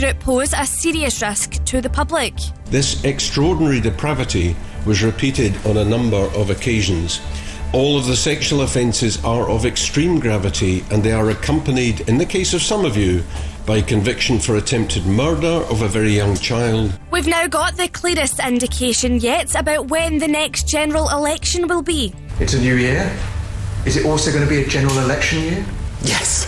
group pose a serious risk to the public. This extraordinary depravity was repeated on a number of occasions. All of the sexual offences are of extreme gravity and they are accompanied, in the case of some of you, by conviction for attempted murder of a very young child. We've now got the clearest indication yet about when the next general election will be. It's a new year. Is it also going to be a general election year? Yes.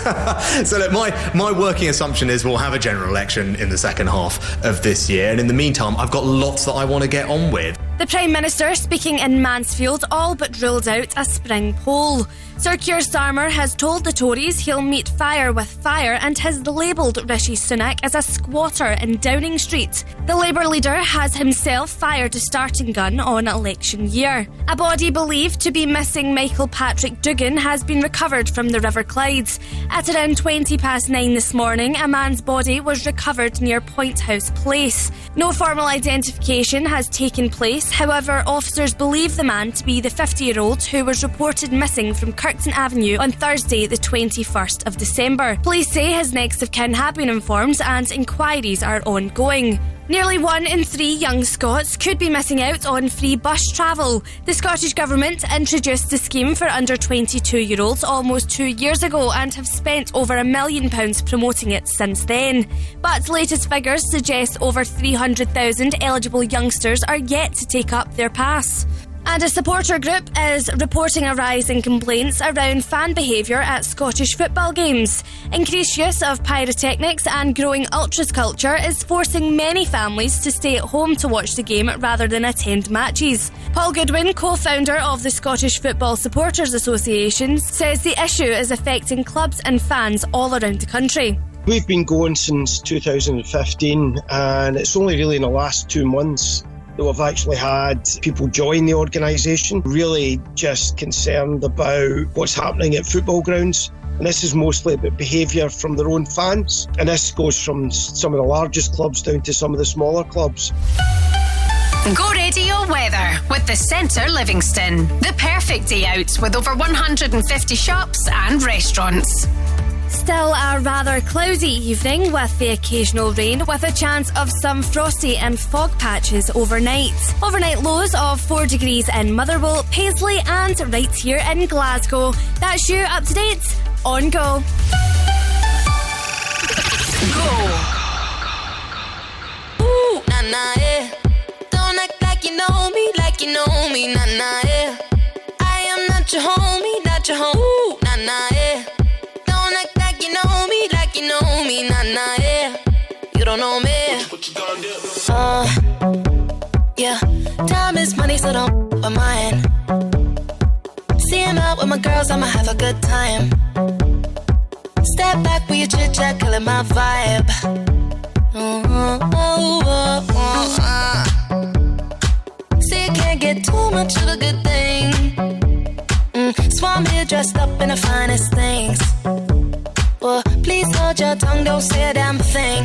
so look, my my working assumption is we'll have a general election in the second half of this year, and in the meantime, I've got lots that I want to get on with. The Prime Minister, speaking in Mansfield, all but ruled out a spring poll. Sir Keir Starmer has told the Tories he'll meet fire with fire and has labelled Rishi Sunak as a squatter in Downing Street. The Labour leader has himself fired a starting gun on election year. A body believed to be missing Michael Patrick Dugan has been recovered from the River Clyde. At around 20 past 9 this morning, a man's body was recovered near Point House Place. No formal identification has taken place, however, officers believe the man to be the 50 year old who was reported missing from Kirkton Avenue on Thursday, the 21st of December. Police say his next of kin have been informed and inquiries are ongoing. Nearly one in three young Scots could be missing out on free bus travel. The Scottish Government introduced the scheme for under 22 year olds almost two years ago and have spent over a million pounds promoting it since then. But latest figures suggest over 300,000 eligible youngsters are yet to take up their pass. And a supporter group is reporting a rise in complaints around fan behaviour at Scottish football games. Increased use of pyrotechnics and growing ultras culture is forcing many families to stay at home to watch the game rather than attend matches. Paul Goodwin, co founder of the Scottish Football Supporters Association, says the issue is affecting clubs and fans all around the country. We've been going since 2015, and it's only really in the last two months that we've actually had people join the organisation, really just concerned about what's happening at football grounds. And this is mostly about behaviour from their own fans. And this goes from some of the largest clubs down to some of the smaller clubs. Go radio weather with the Centre Livingston. The perfect day out with over 150 shops and restaurants. Still a rather cloudy evening with the occasional rain, with a chance of some frosty and fog patches overnight. Overnight lows of 4 degrees in Motherwell, Paisley, and right here in Glasgow. That's you up to date on Go. Go. Ooh, nah, eh. nah, yeah. Don't act like you know me, like you know me, nah, nah, Time is money, so don't my mind. See him out with my girls, I'ma have a good time. Step back with your chit chat, killing my vibe. Mm-hmm. Oh, oh, oh, uh. See, you can't get too much of a good thing. Mm, so I'm here dressed up in the finest things. Well, please hold your tongue, don't say a damn thing.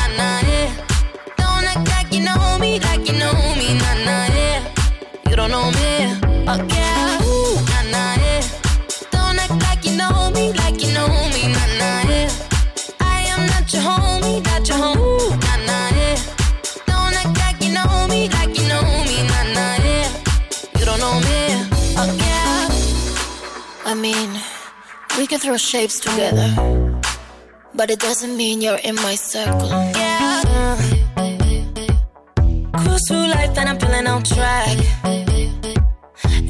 Can throw shapes together, but it doesn't mean you're in my circle. Yeah. Cruise through life and I'm feeling on track.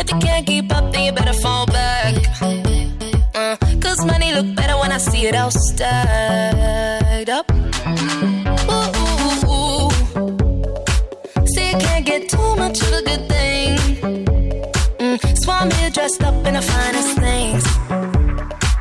If you can't keep up, then you better fall back. Uh, Cause money look better when I see it all stacked up. Ooh, you can't get too much of a good thing. Mm, so I'm here dressed up in the finest things.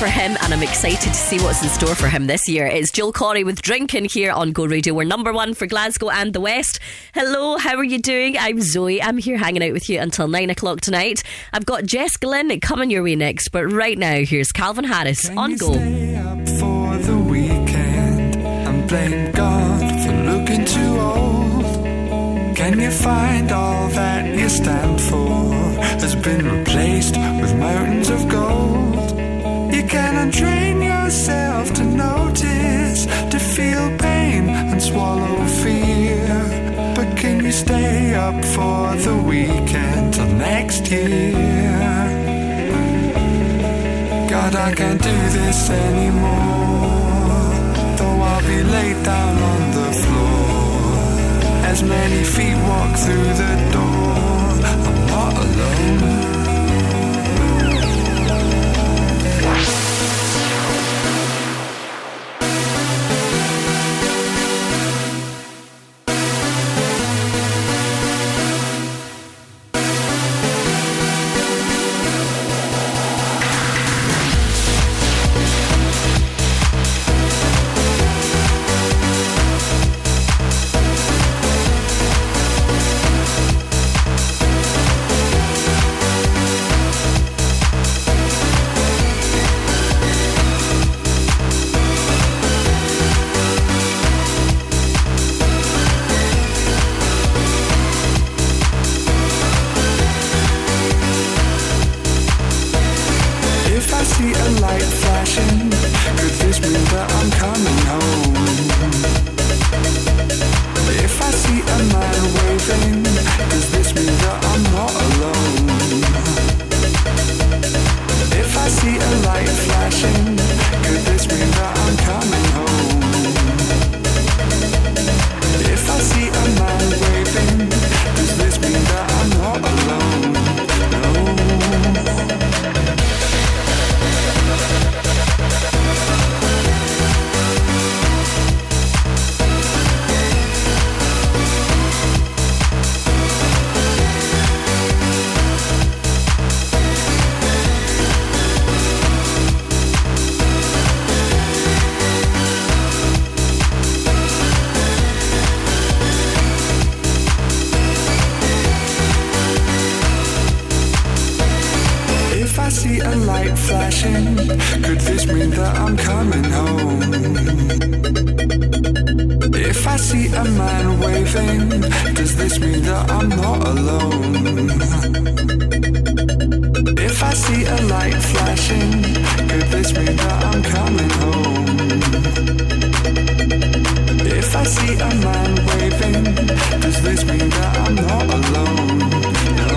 for him, and I'm excited to see what's in store for him this year. It's Joel Corry with Drinking here on Go Radio. We're number one for Glasgow and the West. Hello, how are you doing? I'm Zoe. I'm here hanging out with you until nine o'clock tonight. I've got Jess Glynne coming your way next, but right now, here's Calvin Harris on Go. for the weekend and blame God for looking too old. Can you find all that you stand for has been replaced with mountains of gold? You can untrain yourself to notice, to feel pain and swallow fear. But can you stay up for the weekend till next year? God, I can't do this anymore. Though I'll be laid down on the floor. As many feet walk through the door, I'm not alone. Flashing. Could this mean that I'm coming home? If I see a man waving, does this mean that I'm not alone? If I see a light flashing, could this mean that I'm coming home? If I see a man waving, does this mean that I'm not alone?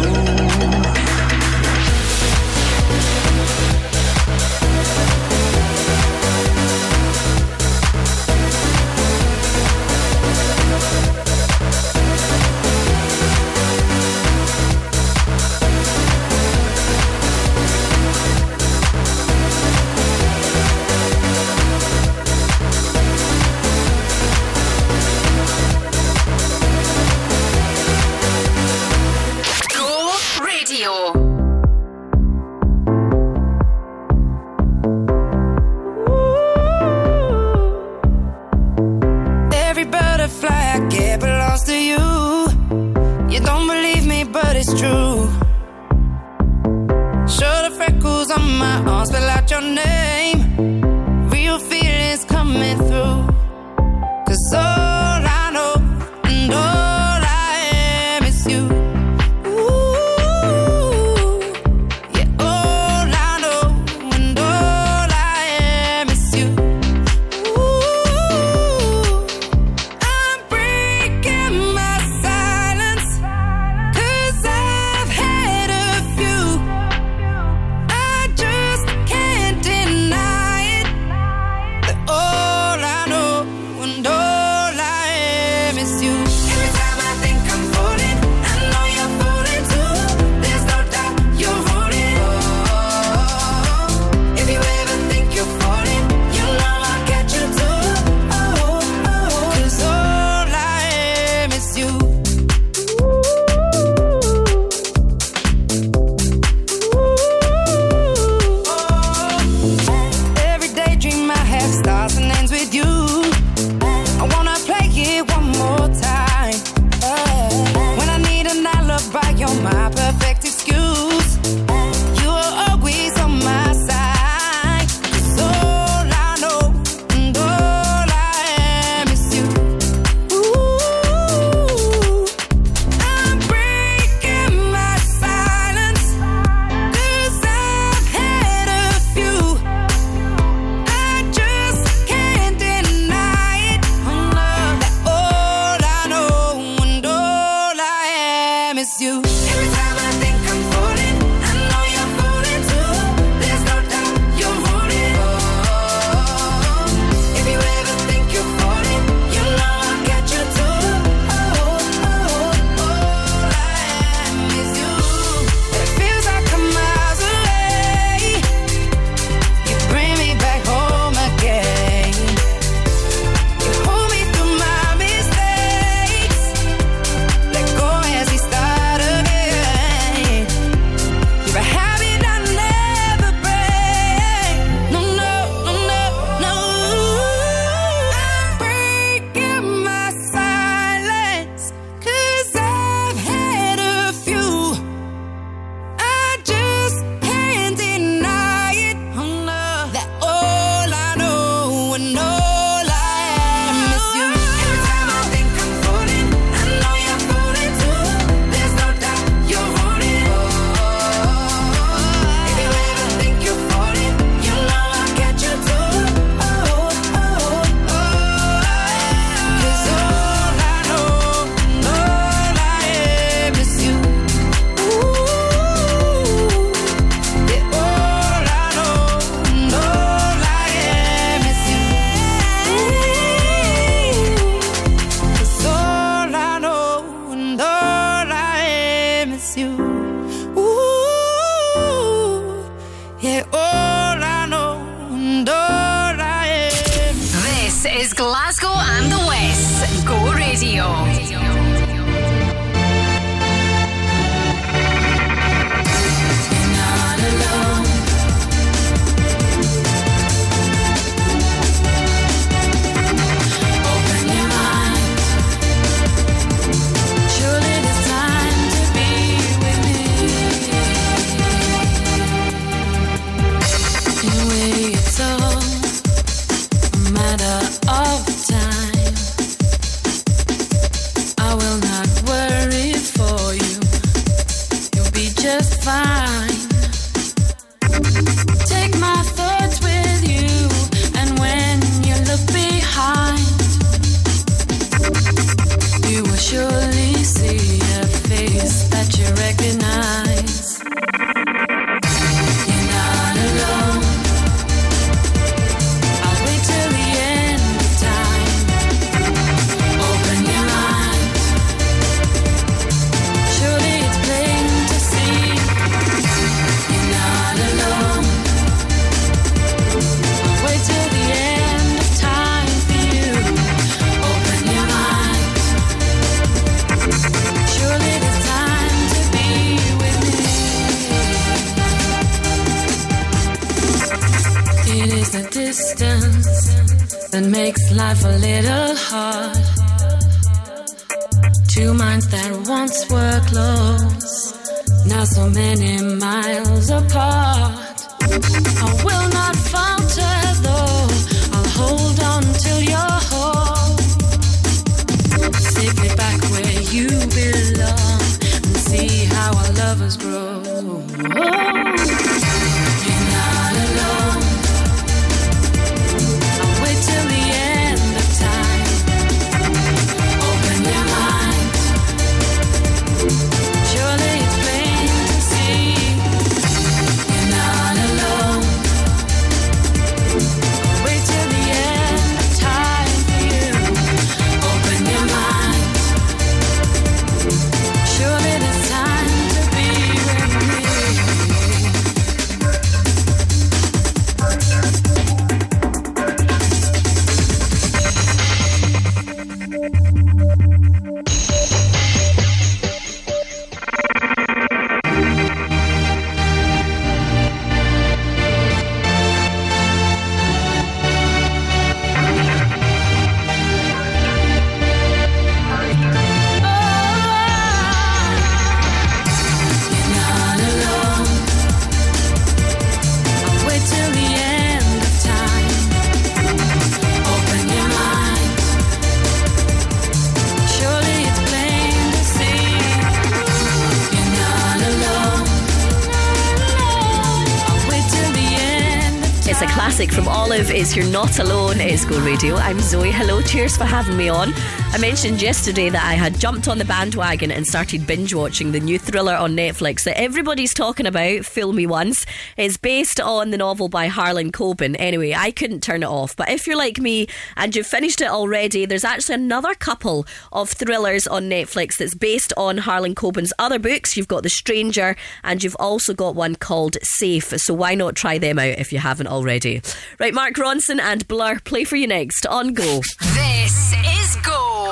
You're Not Alone. It's Go Radio. I'm Zoe. Hello, cheers for having me on. I mentioned yesterday that I had jumped on the bandwagon and started binge watching the new thriller on Netflix that everybody's talking about, Fool Me Once. It's based on the novel by Harlan Coben. Anyway, I couldn't turn it off. But if you're like me and you've finished it already, there's actually another couple of thrillers on Netflix that's based on Harlan Coben's other books. You've got The Stranger and you've also got one called Safe. So why not try them out if you haven't already? Right, Mark Ronson and Blur play for you next on Go. This is Go.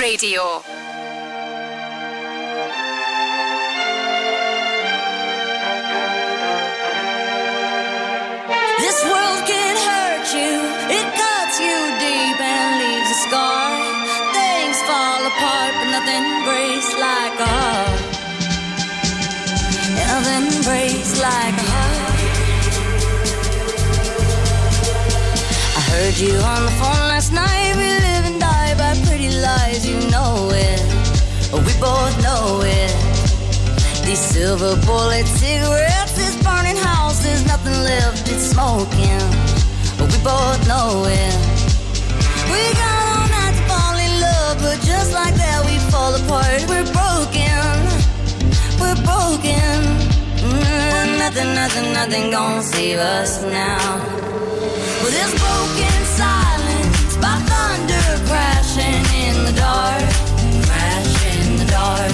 Radio. This world can hurt you, it cuts you deep and leaves a scar. Things fall apart, but nothing breaks like a heart. Nothing breaks like a heart. I heard you on the phone last night. We both know it. These silver bullet cigarettes, this burning house, there's nothing left, it's smoking. But we both know it. We got all night to fall in love, but just like that we fall apart, we're broken. We're broken. Mm, nothing, nothing nothing gonna save us now. Well, this broken silence by thunder crashing in the dark, dark.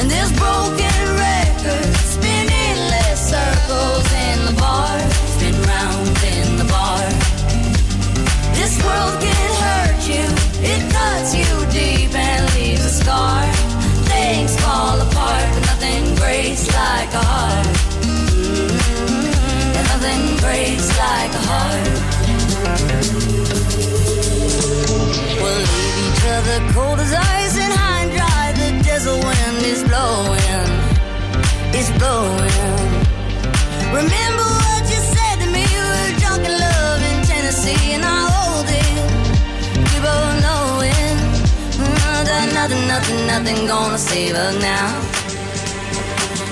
And this broken record spinning less circles in the bar, spin round in the bar. This world can hurt you, it cuts you deep and leaves a scar. Things fall apart, but nothing breaks like a heart. Mm, And nothing breaks like a heart. We'll leave each other cold as ice and high dry. The wind is blowing, it's blowing. Remember what you said to me? We were drunk in love in Tennessee, and I hold it. We both know it. That nothing, nothing, nothing gonna save us now.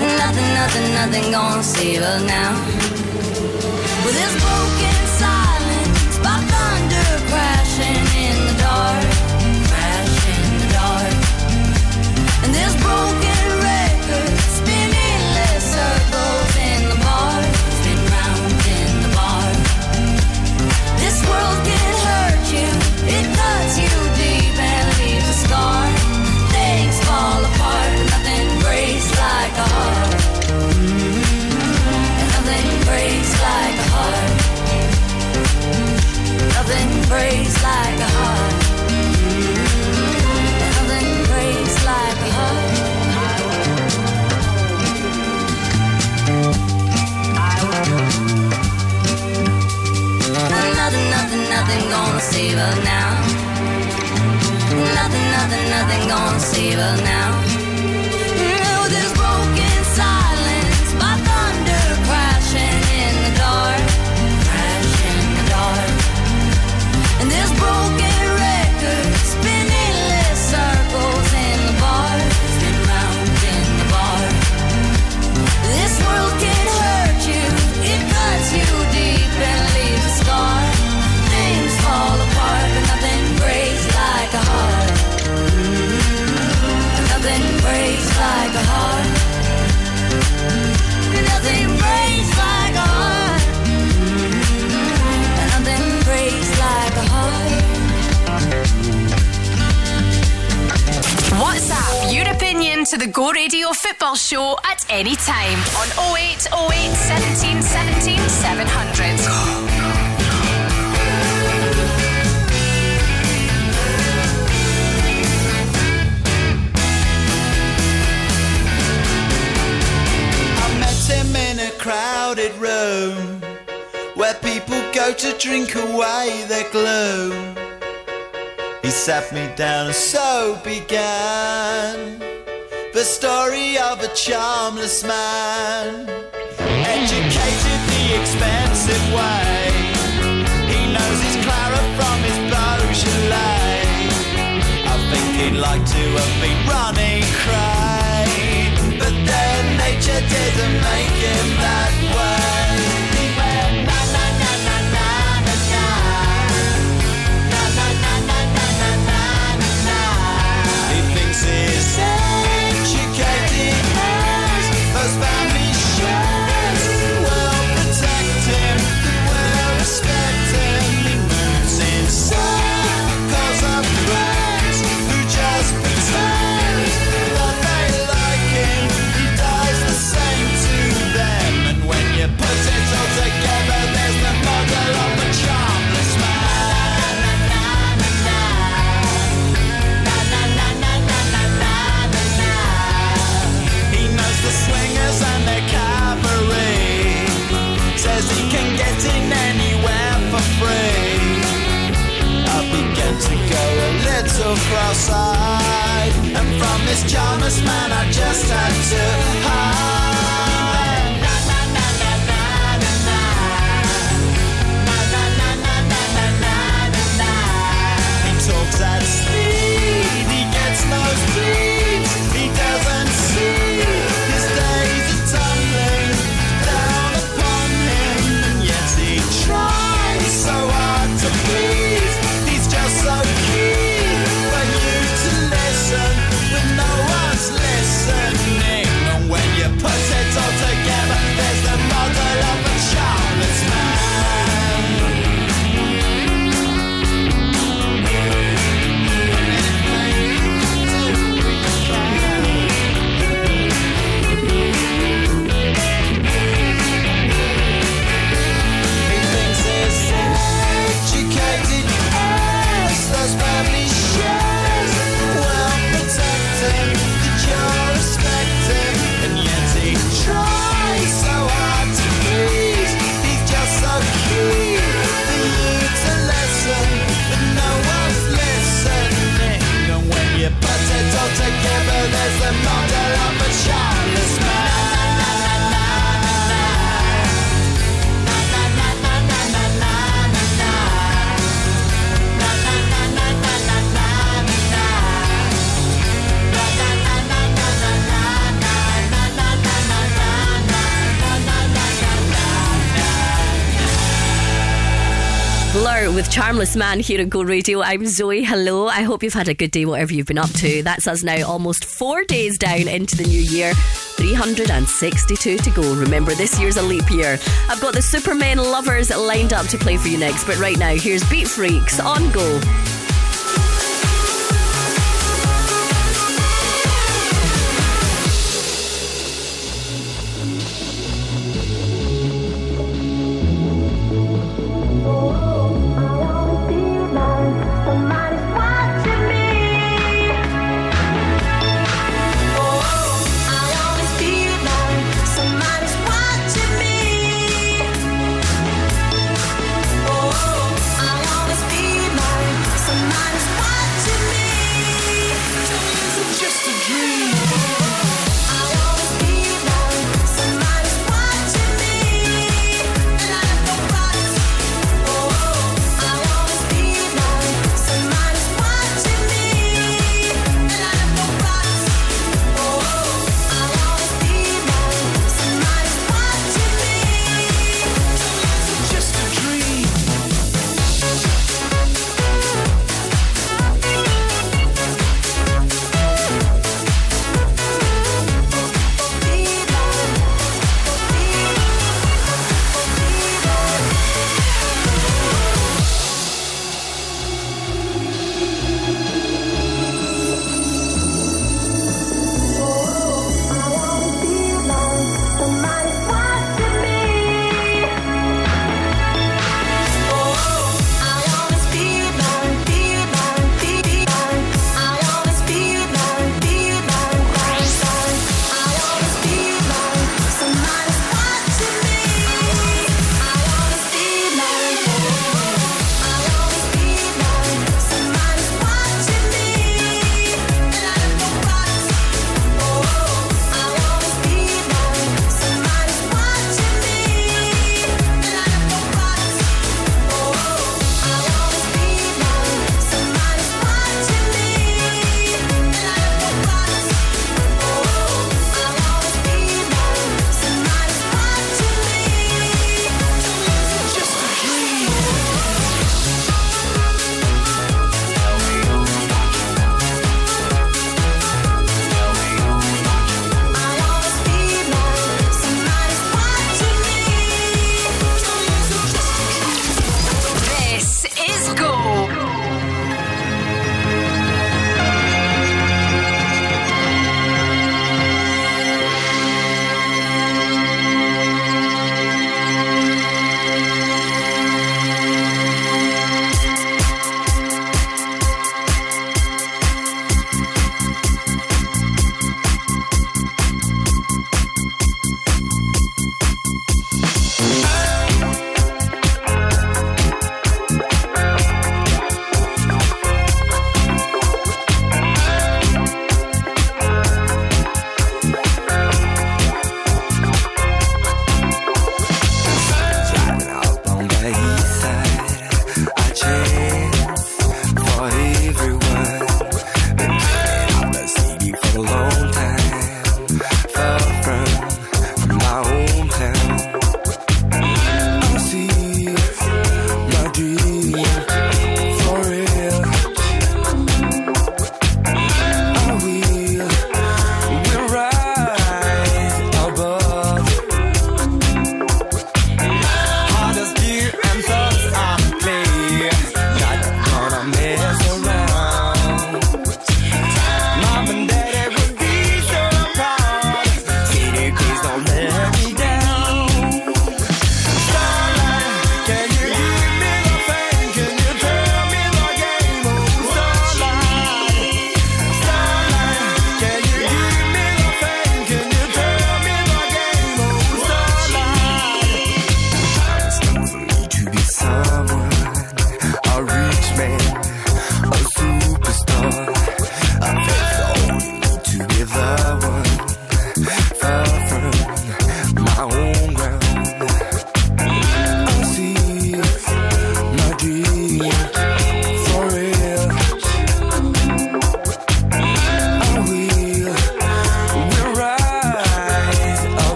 Nothing, nothing, nothing gonna save us now. Breaks like a heart. Nothing breaks like a heart. Nothing, nothing, nothing gonna save us now. Nothing, nothing, nothing gonna save us now. To the Go Radio Football Show at any time on 0808 17 17 700. I met him in a crowded room where people go to drink away their gloom. He sat me down and so began the story of a charmless man, educated the expensive way. He knows his claret from his Beaujolais. I think he'd like to have been Ronnie Kray, but then nature didn't make him that way. Can get in anywhere for free. I began to go a little cross-eyed, and from this charmless man I just had to hide. With Charmless Man here at Go Radio. I'm Zoe. Hello. I hope you've had a good day, whatever you've been up to. That's us now, almost four days down into the new year. 362 to go. Remember, this year's a leap year. I've got the Supermen Lovers lined up to play for you next, but right now, here's Beat Freaks on Go.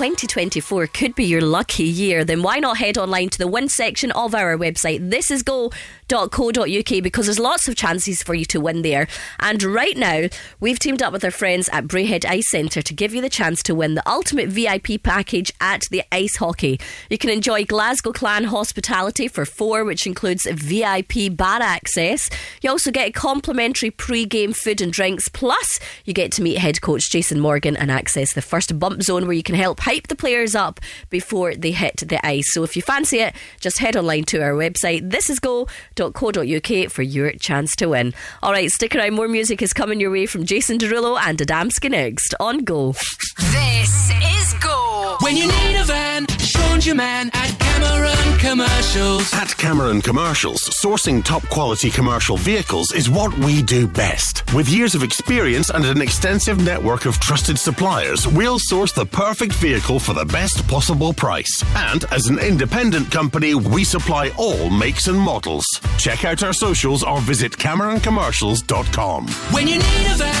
2024 could be your lucky year, then why not head online to the win section of our website, This is go.co.uk because there's lots of chances for you to win there. And right now, We've teamed up with our friends at Braehead Ice Centre to give you the chance to win the ultimate VIP package at the ice hockey. You can enjoy Glasgow Clan hospitality for four, which includes VIP bar access. You also get complimentary pre game food and drinks, plus, you get to meet head coach Jason Morgan and access the first bump zone where you can help hype the players up before they hit the ice. So if you fancy it, just head online to our website, thisisgo.co.uk, for your chance to win. All right, stick around, more music is coming your way from Jason Derulo and Adamski next on Go. This is Go. When you need a van, phone your man at Cameron Commercials. At Cameron Commercials, sourcing top quality commercial vehicles is what we do best. With years of experience and an extensive network of trusted suppliers, we'll source the perfect vehicle for the best possible price. And as an independent company, we supply all makes and models. Check out our socials or visit CameronCommercials.com. When you need a van,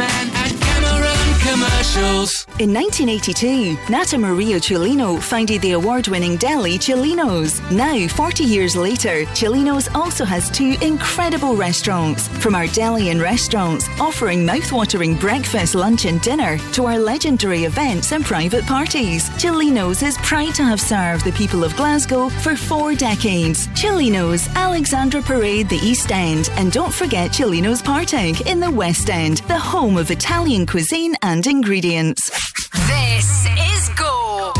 man, Cameron Commercials. In 1982, Nata Maria Celino founded the award winning deli Celino's. Now, 40 years later, Celino's also has two incredible restaurants. From our deli and restaurants, offering mouth-watering breakfast, lunch, and dinner, to our legendary events and private parties, Celino's is proud to have served the people of Glasgow for four decades. Celino's, Alexandra Parade, the East End, and don't forget Celino's Partick in the West End, the home of Italian cuisine and ingredients. This is Go.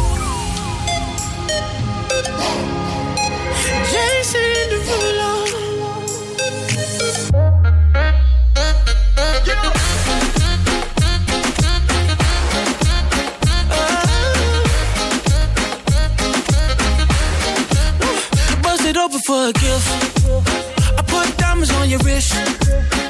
Bust it open for a gift. I put diamonds on your wrist.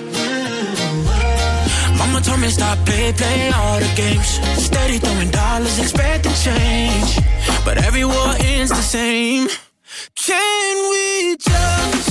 Mama told me stop play, all the games. Steady throwing dollars, expecting change. But every war ends the same. Can we just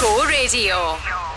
Go Radio.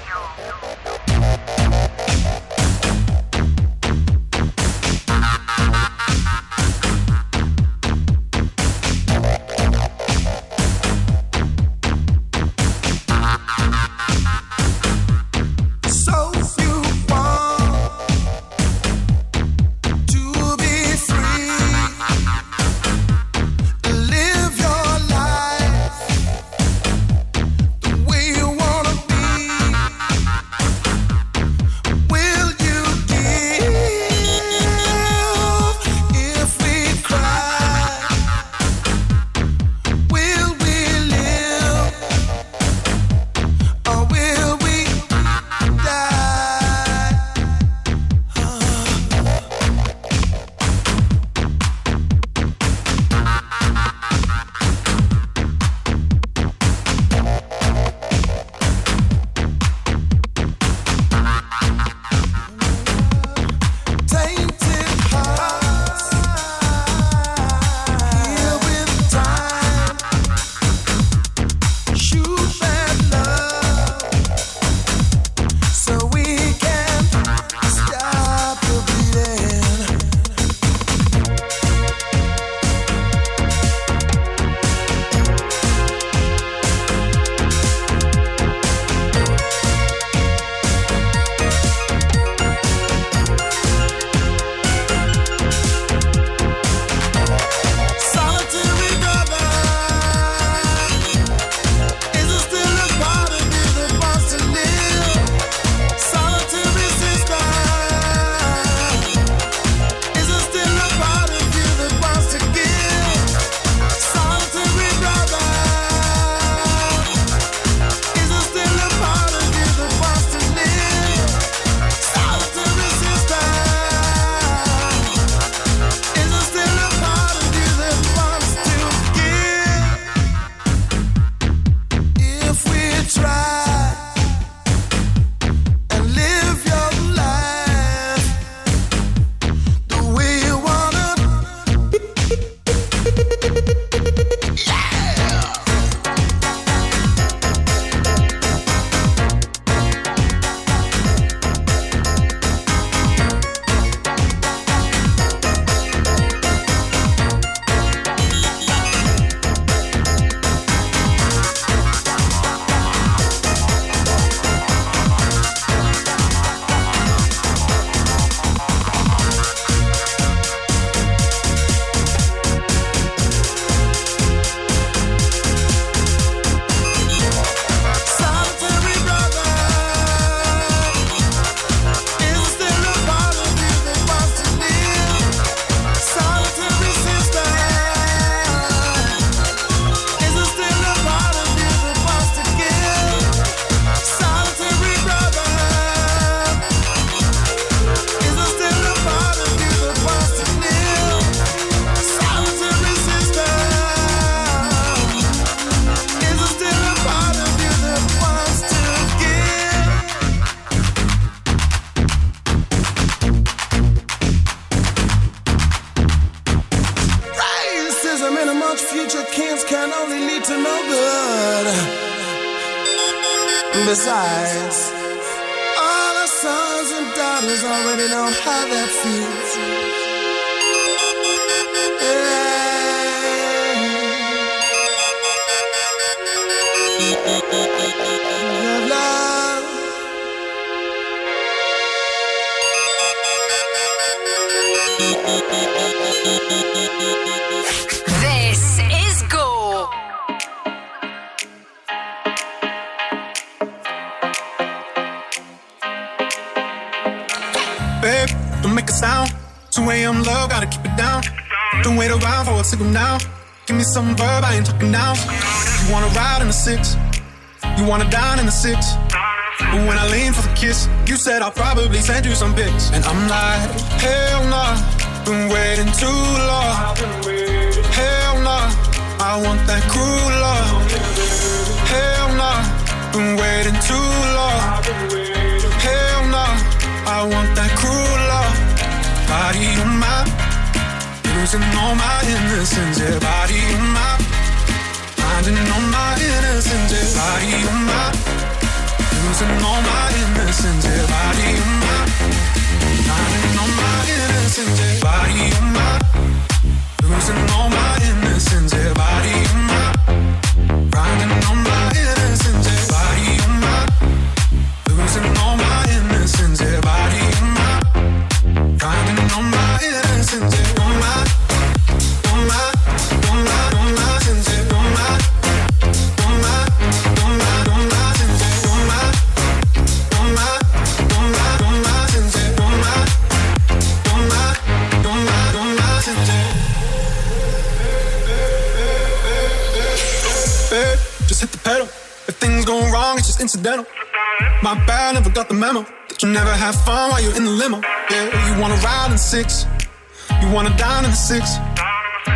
six.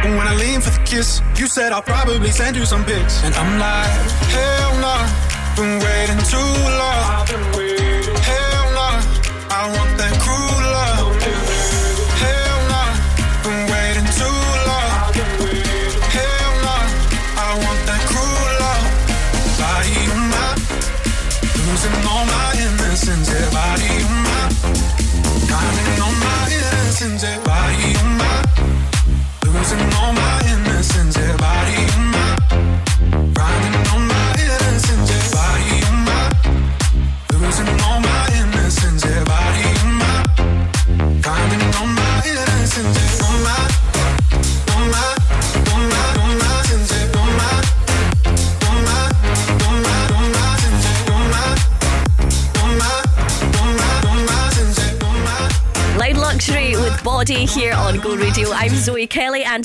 And when I lean for the kiss, you said I'll probably send you some pics. And I'm like, hell no, nah, been waiting too long. I've been waiting. Hell no, nah, I want that.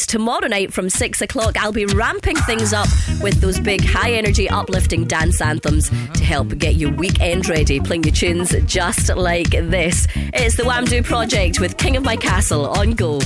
Awards tomorrow night from 6 o'clock. I'll be ramping things up with those big, high energy, uplifting dance anthems to help get your weekend ready, playing the tunes just like this. It's the Wamdue Project with King of My Castle on Go.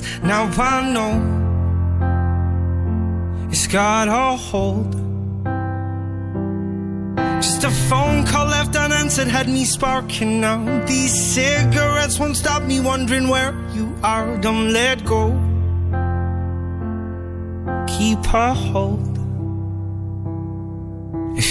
hands. Now I know it's got a hold. Just a phone call left unanswered had me sparking now. These cigarettes won't stop me wondering where you are. Don't let go. Keep a hold.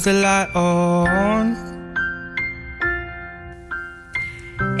The light on.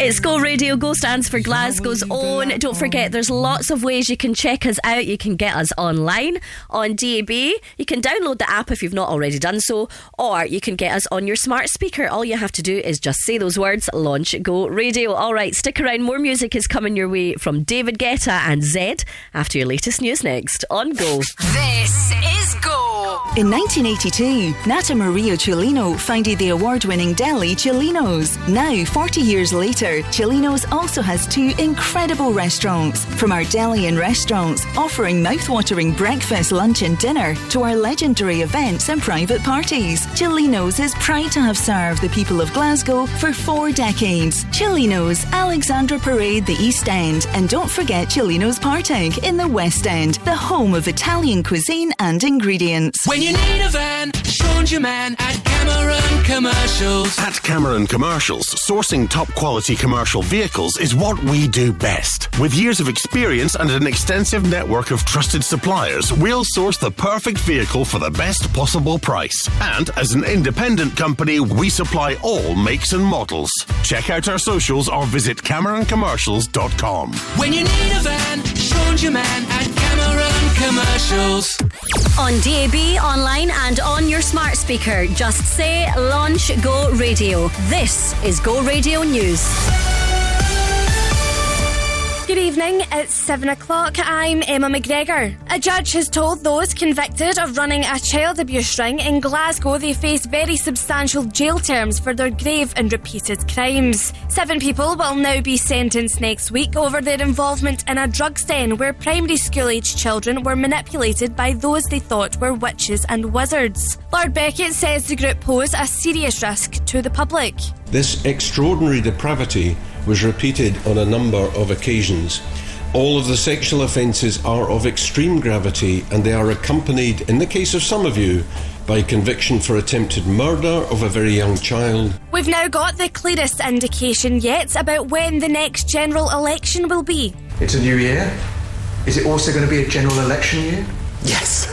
It's Go Radio. Go stands for Glasgow's own. Don't forget, there's lots of ways you can check us out. You can get us online on DAB. You can download the app if you've not already done so, or you can get us on your smart speaker. All you have to do is just say those words, launch Go Radio. All right, stick around. More music is coming your way from David Guetta and Zed after your latest news next on Go. This is Go. In 1982, Nata Maria Celino founded the award winning deli Celino's. Now, 40 years later, Celino's also has two incredible restaurants. From our deli and restaurants, offering mouth-watering breakfast, lunch, and dinner, to our legendary events and private parties. Celino's is proud to have served the people of Glasgow for four decades. Celino's, Alexandra Parade, the East End, and don't forget Celino's Partick in the West End, the home of Italian cuisine and ingredients. When you need a van, Sean's your man at Cameron Commercials. At Cameron Commercials, sourcing top quality commercial vehicles is what we do best. With years of experience and an extensive network of trusted suppliers, we'll source the perfect vehicle for the best possible price. And as an independent company, we supply all makes and models. Check out our socials or visit CameronCommercials.com. When you need a van, Sean's your man at Cameron Commercials. On DAB, online, and on your smart speaker, just say Launch Go Radio. This is Go Radio News. Good evening, it's 7 o'clock. I'm Emma McGregor. A judge has told those convicted of running a child abuse ring in Glasgow they face very substantial jail terms for their grave and repeated crimes. Seven people will now be sentenced next week over their involvement in a drug den where primary school aged children were manipulated by those they thought were witches and wizards. Lord Beckett says the group pose a serious risk to the public. This extraordinary depravity was repeated on a number of occasions. All of the sexual offences are of extreme gravity and they are accompanied, in the case of some of you, by conviction for attempted murder of a very young child. We've now got the clearest indication yet about when the next general election will be. It's a new year. Is it also going to be a general election year? Yes.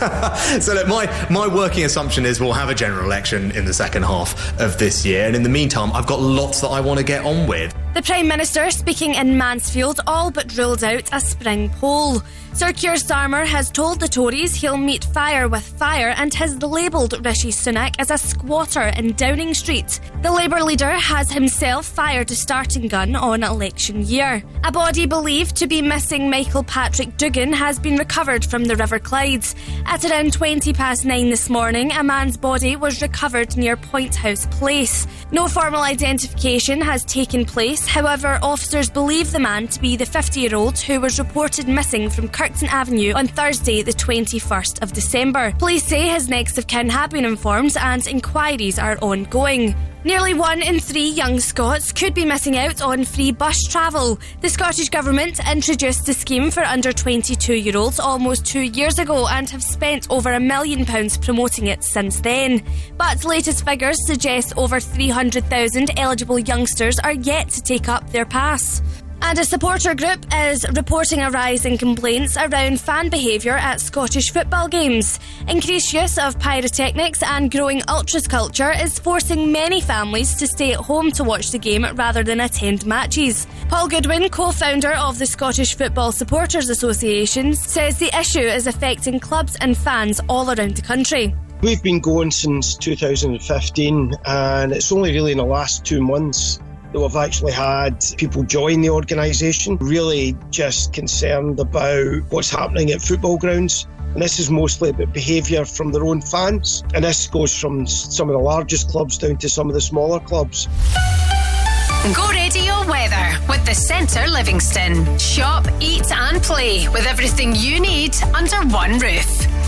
so look, my my working assumption is we'll have a general election in the second half of this year, and in the meantime, I've got lots that I want to get on with. The Prime Minister, speaking in Mansfield, all but ruled out a spring poll. Sir Keir Starmer has told the Tories he'll meet fire with fire and has labelled Rishi Sunak as a squatter in Downing Street. The Labour leader has himself fired a starting gun on election year. A body believed to be missing Michael Patrick Dugan has been recovered from the River Clyde. At around 20 past 9 this morning, a man's body was recovered near Point House Place. No formal identification has taken place, however, officers believe the man to be the 50 year old who was reported missing from Kirkton Avenue on Thursday, the 21st of December. Police say his next of kin have been informed and inquiries are ongoing. Nearly one in three young Scots could be missing out on free bus travel. The Scottish Government introduced the scheme for under 22 year olds almost two years ago and have spent over a million pounds promoting it since then. But latest figures suggest over 300,000 eligible youngsters are yet to take up their pass. And a supporter group is reporting a rise in complaints around fan behaviour at Scottish football games. Increased use of pyrotechnics and growing ultras culture is forcing many families to stay at home to watch the game rather than attend matches. Paul Goodwin, co founder of the Scottish Football Supporters Association, says the issue is affecting clubs and fans all around the country. We've been going since 2015, and it's only really in the last two months that we've actually had people join the organisation, really just concerned about what's happening at football grounds. And this is mostly about behaviour from their own fans. And this goes from some of the largest clubs down to some of the smaller clubs. Go radio weather with the Centre Livingston. Shop, eat, and play with everything you need under one roof.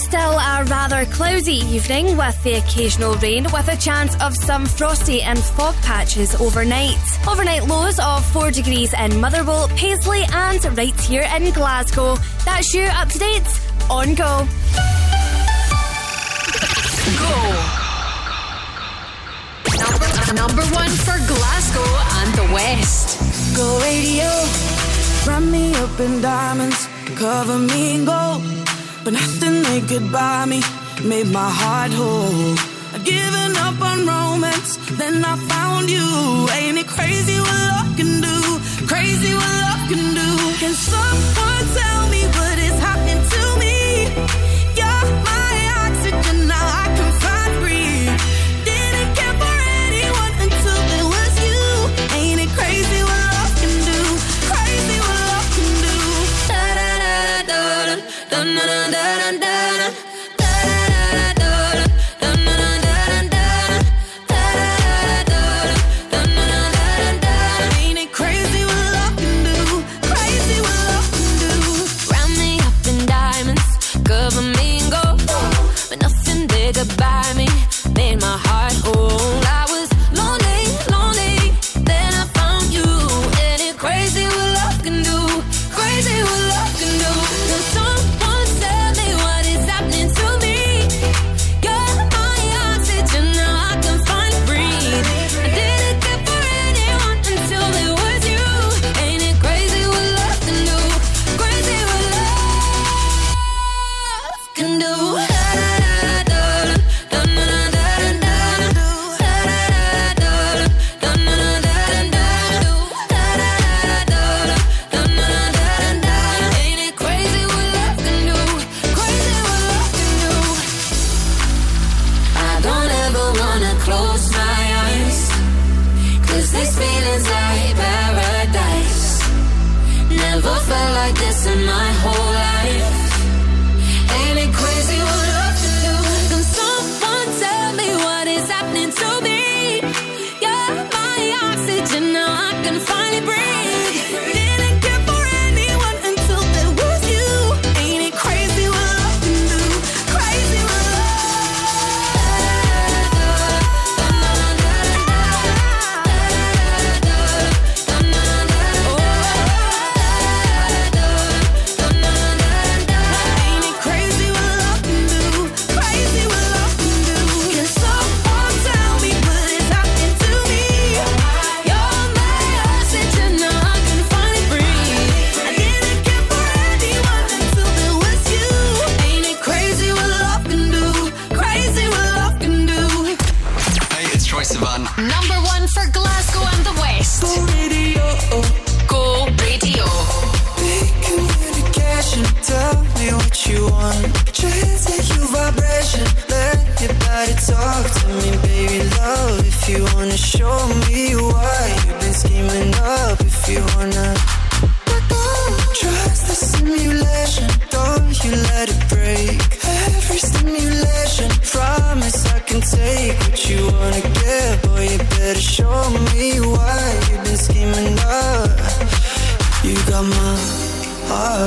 Still a rather cloudy evening with the occasional rain with a chance of some frosty and fog patches overnight. Overnight lows of 4 degrees in Motherwell, Paisley and right here in Glasgow. That's you up to date on Go. Number, number one for Glasgow and the West. Go radio, wrap me up in diamonds, cover me in gold. But nothing they could buy me made my heart whole. I'd given up on romance, then I found you. Ain't it crazy what love can do? Crazy what love can do. Can someone tell me what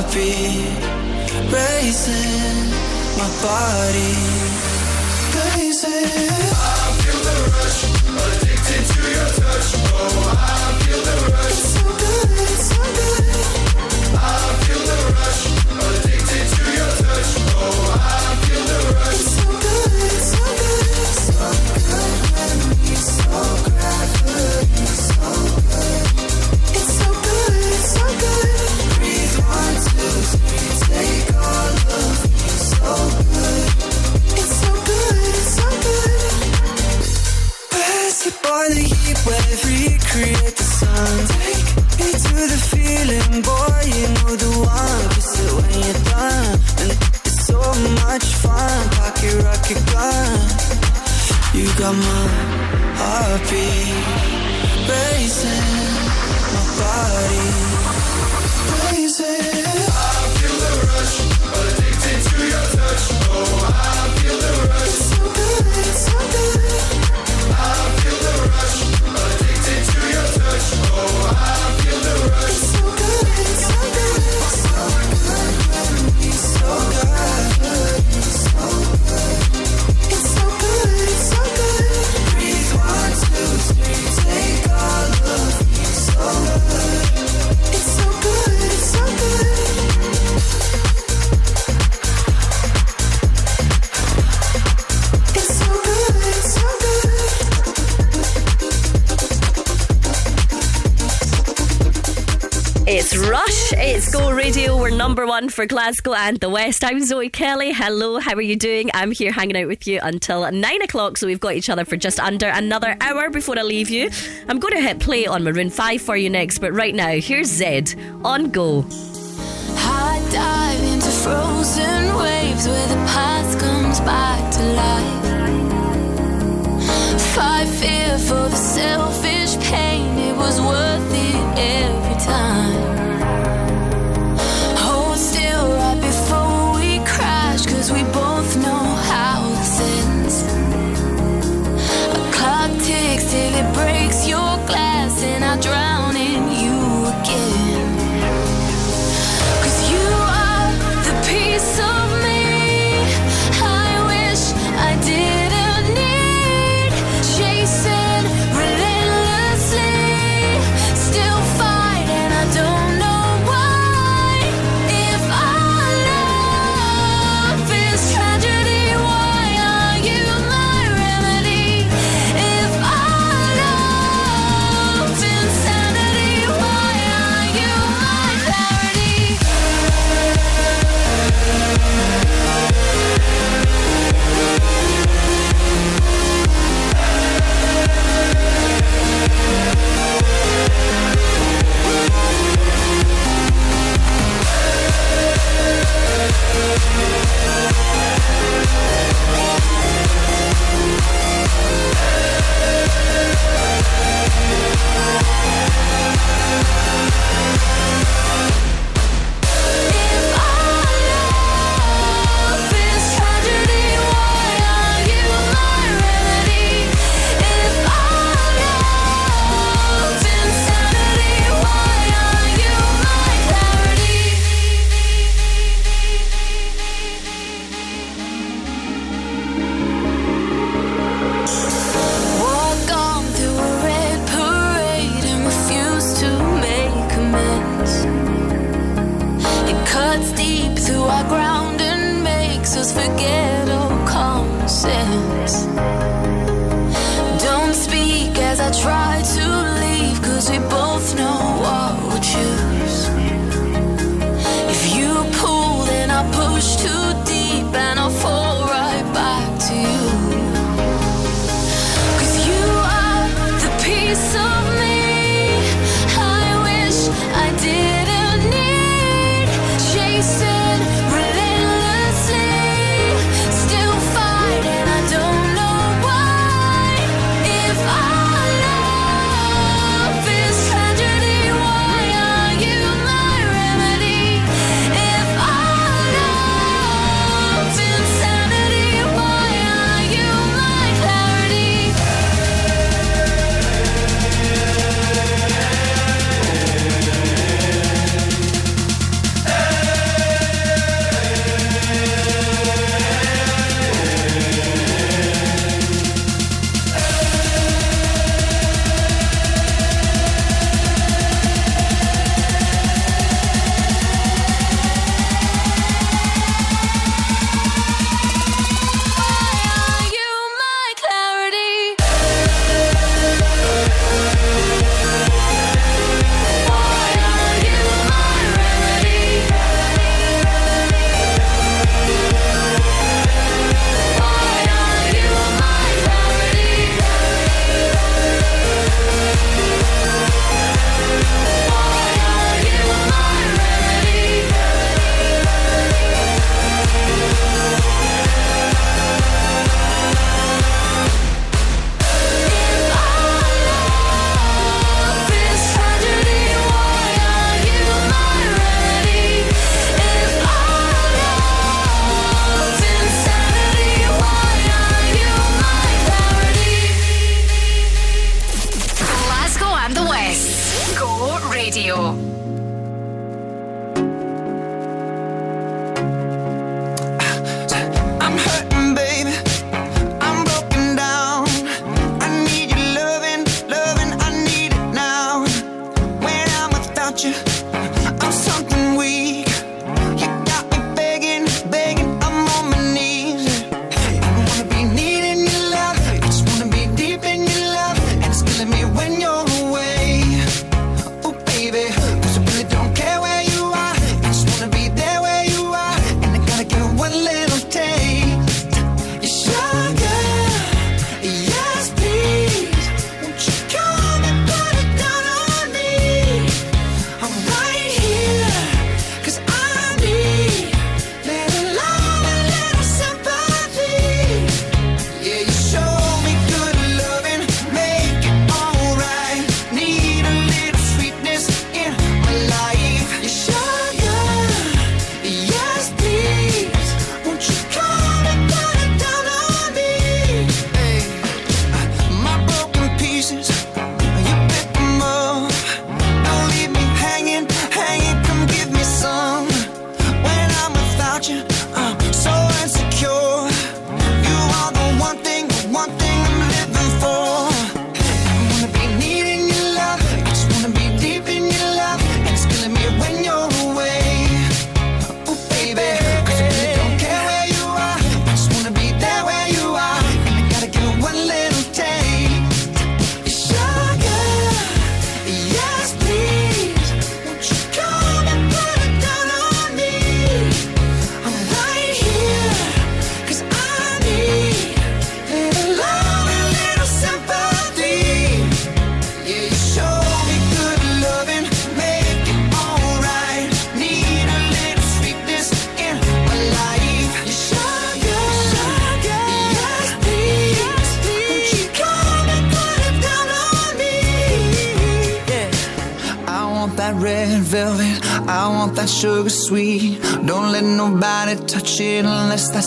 heartbeat racing, my body racing. I feel the rush, addicted to your touch. Oh, I feel the rush. Take me to the feeling, boy, you know the one. Kiss it when you're done, and it's so much fun. Pocket rocket gun, you got my heartbeat racing, my body for Glasgow and the West. I'm Zoe Kelly. Hello, how are you doing? I'm here hanging out with you until nine o'clock, so we've got each other for just under another hour before I leave you. I'm going to hit play on Maroon 5 for you next, but right now, here's Zedd on Go. Dive into frozen waves where the past comes back to life. Fight fear for the selfish pain, it was worth it every time. glass and I drown in you again. Cause you are the piece of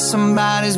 somebody's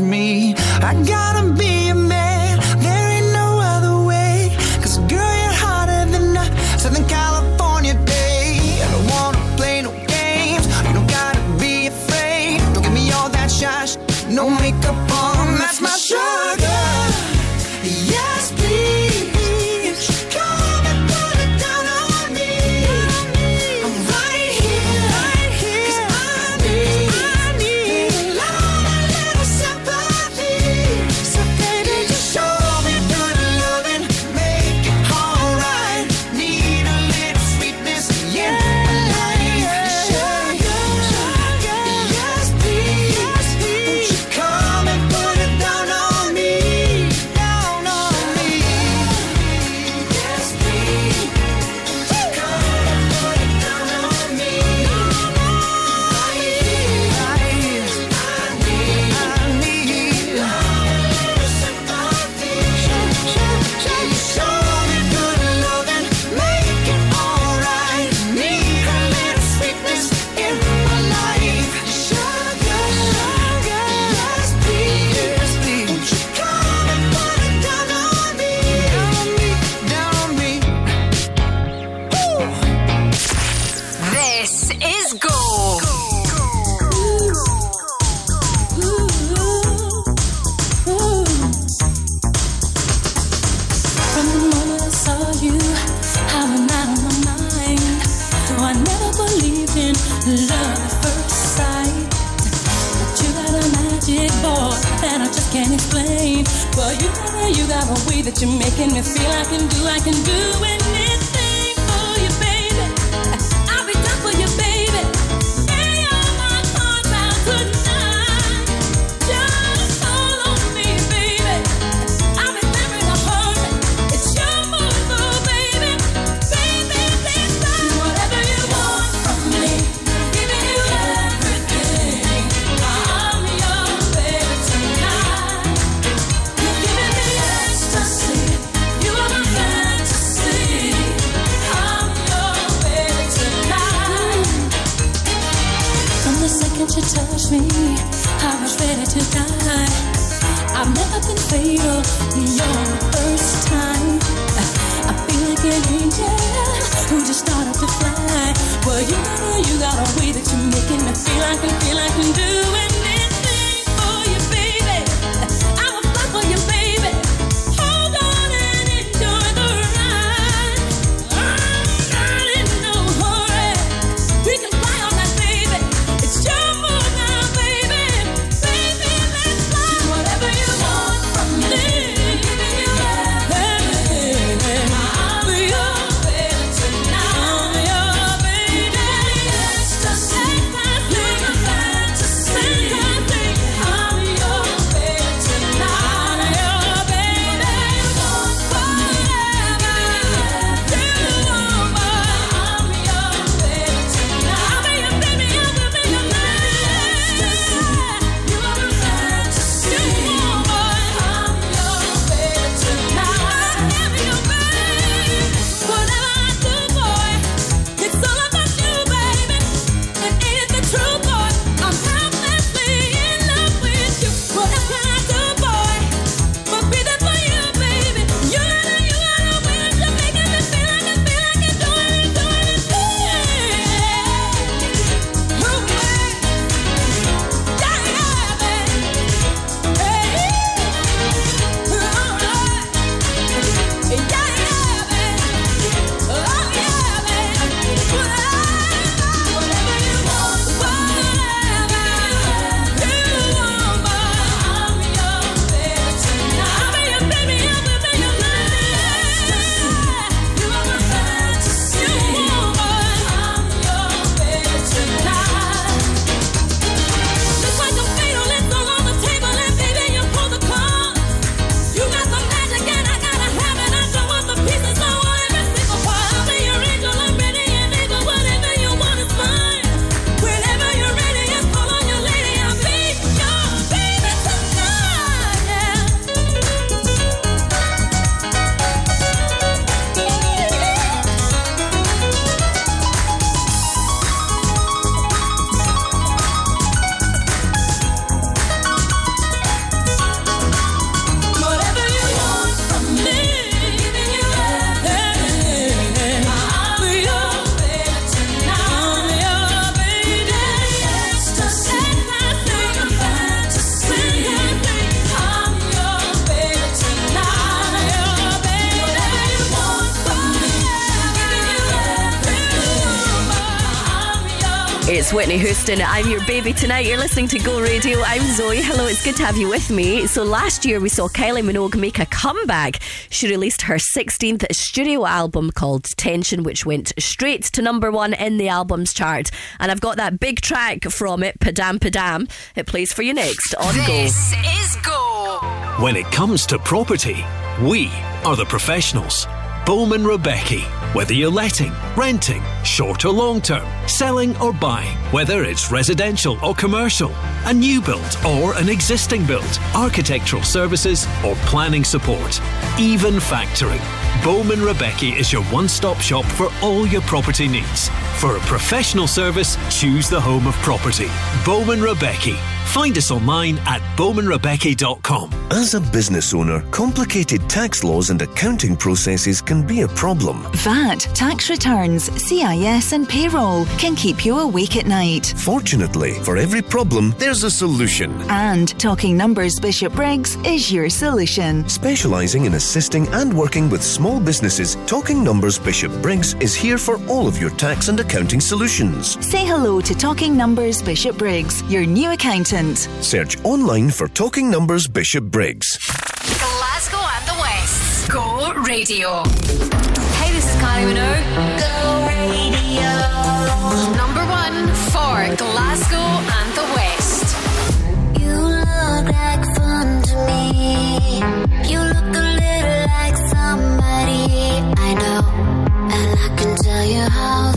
Whitney I'm your baby tonight. You're listening to Go Radio. I'm Zoe. Hello, it's good to have you with me. So last year we saw Kylie Minogue make a comeback. She released her 16th studio album called Tension, which went straight to number one in the albums chart. And I've got that big track from it, Padam Padam. It plays for you next on Go. This is Go. When it comes to property, we are the professionals. Bowman Rebecca. Whether you're letting, renting, short or long term, selling or buying, whether it's residential or commercial, a new build or an existing build, architectural services or planning support, even factoring. Bowman Rebecca is your one stop shop for all your property needs. For a professional service, choose the home of property. Bowman Rebecca. Find us online at bowmanrebecca.com. As a business owner, complicated tax laws and accounting processes can be a problem. VAT, tax returns, CIS, and payroll can keep you awake at night. Fortunately, for every problem, there's a solution. And Talking Numbers Bishopbriggs is your solution. Specialising in assisting and working with small businesses, Talking Numbers Bishop Briggs is here for all of your tax and accounting solutions. Say hello to Talking Numbers Bishopbriggs, your new accountant. Search online for Talking Numbers Bishopbriggs. Glasgow and the West. Go Radio. Hey, this is Kylie Minogue. Go Radio. Number one for Glasgow how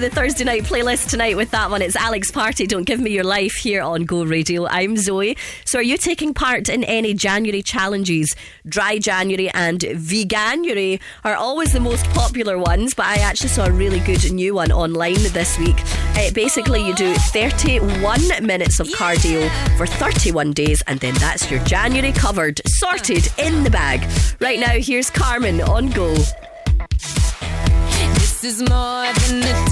the Thursday night playlist tonight with that one. It's Alex Party, Don't Give Me Your Life here on Go Radio. I'm Zoe. So, are you taking part in any January challenges? Dry January and Veganuary are always the most popular ones, but I actually saw a really good new one online this week. Uh, basically, you do 31 minutes of cardio for 31 days, and then that's your January covered, sorted, in the bag. Right now, here's Carmen on Go. This is more than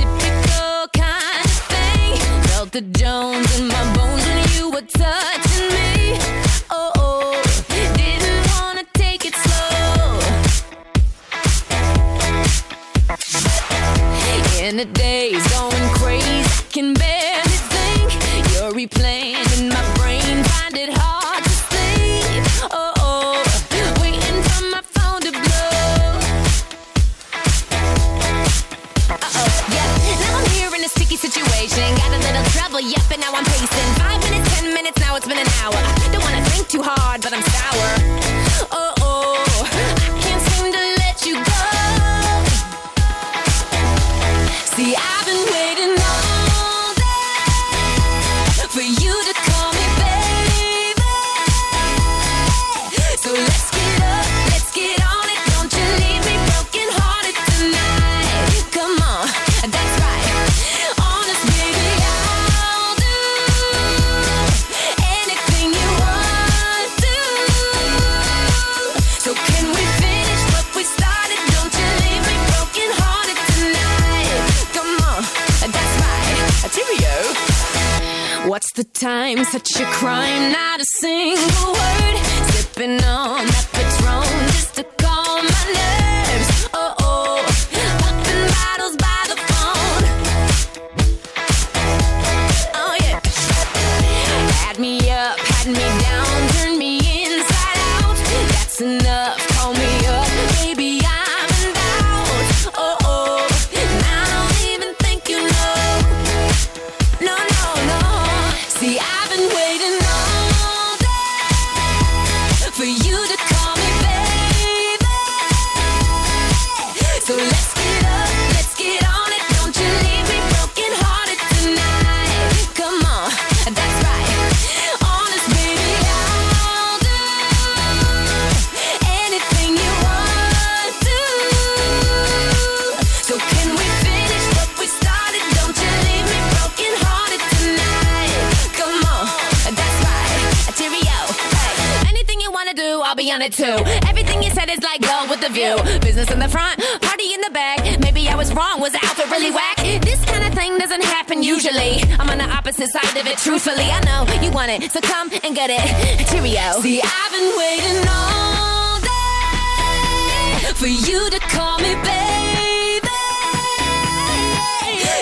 wanted to. Everything you said is like gold with the view. Business in the front, party in the back. Maybe I was wrong. Was the outfit really whack? This kind of thing doesn't happen usually. I'm on the opposite side of it. Truthfully, I know you want it, so come and get it. Cheerio. See, I've been waiting all day for you to call me baby.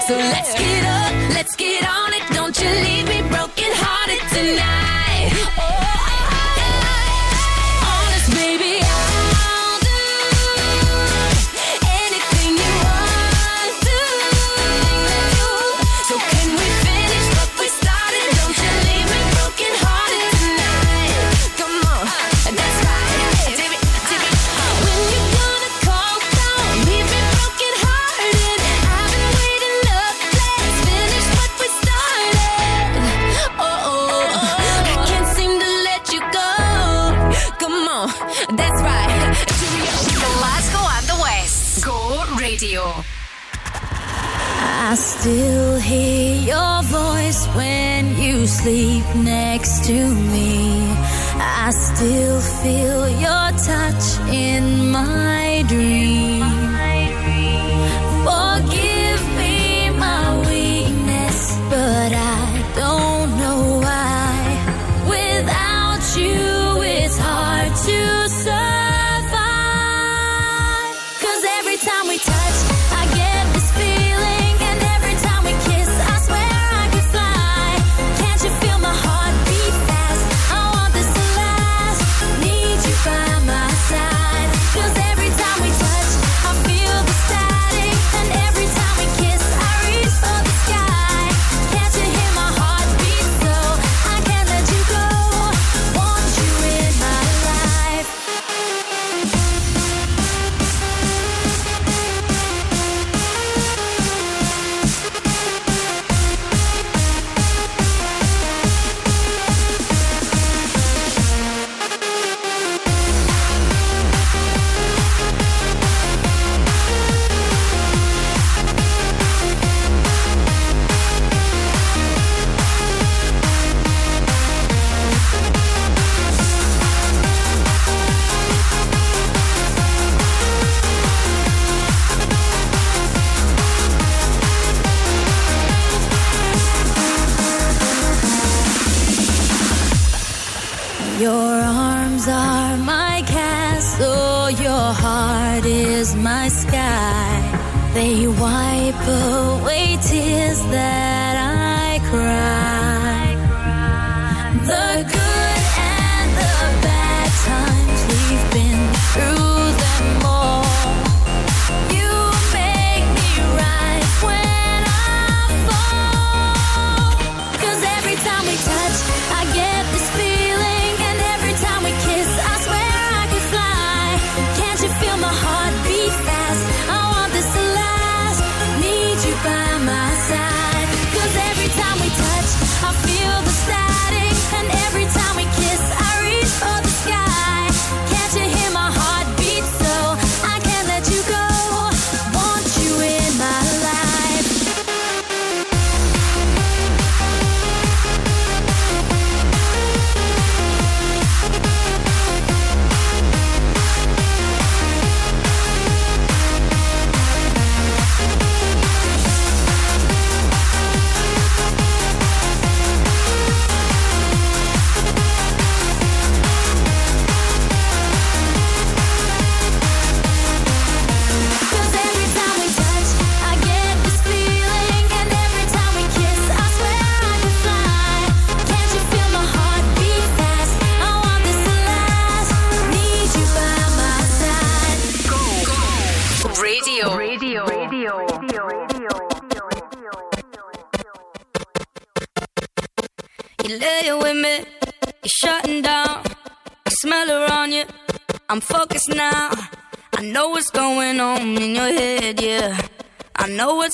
So let's get up, let's get on it. Don't you leave me broken hearted tonight. to me. I still feel your touch in my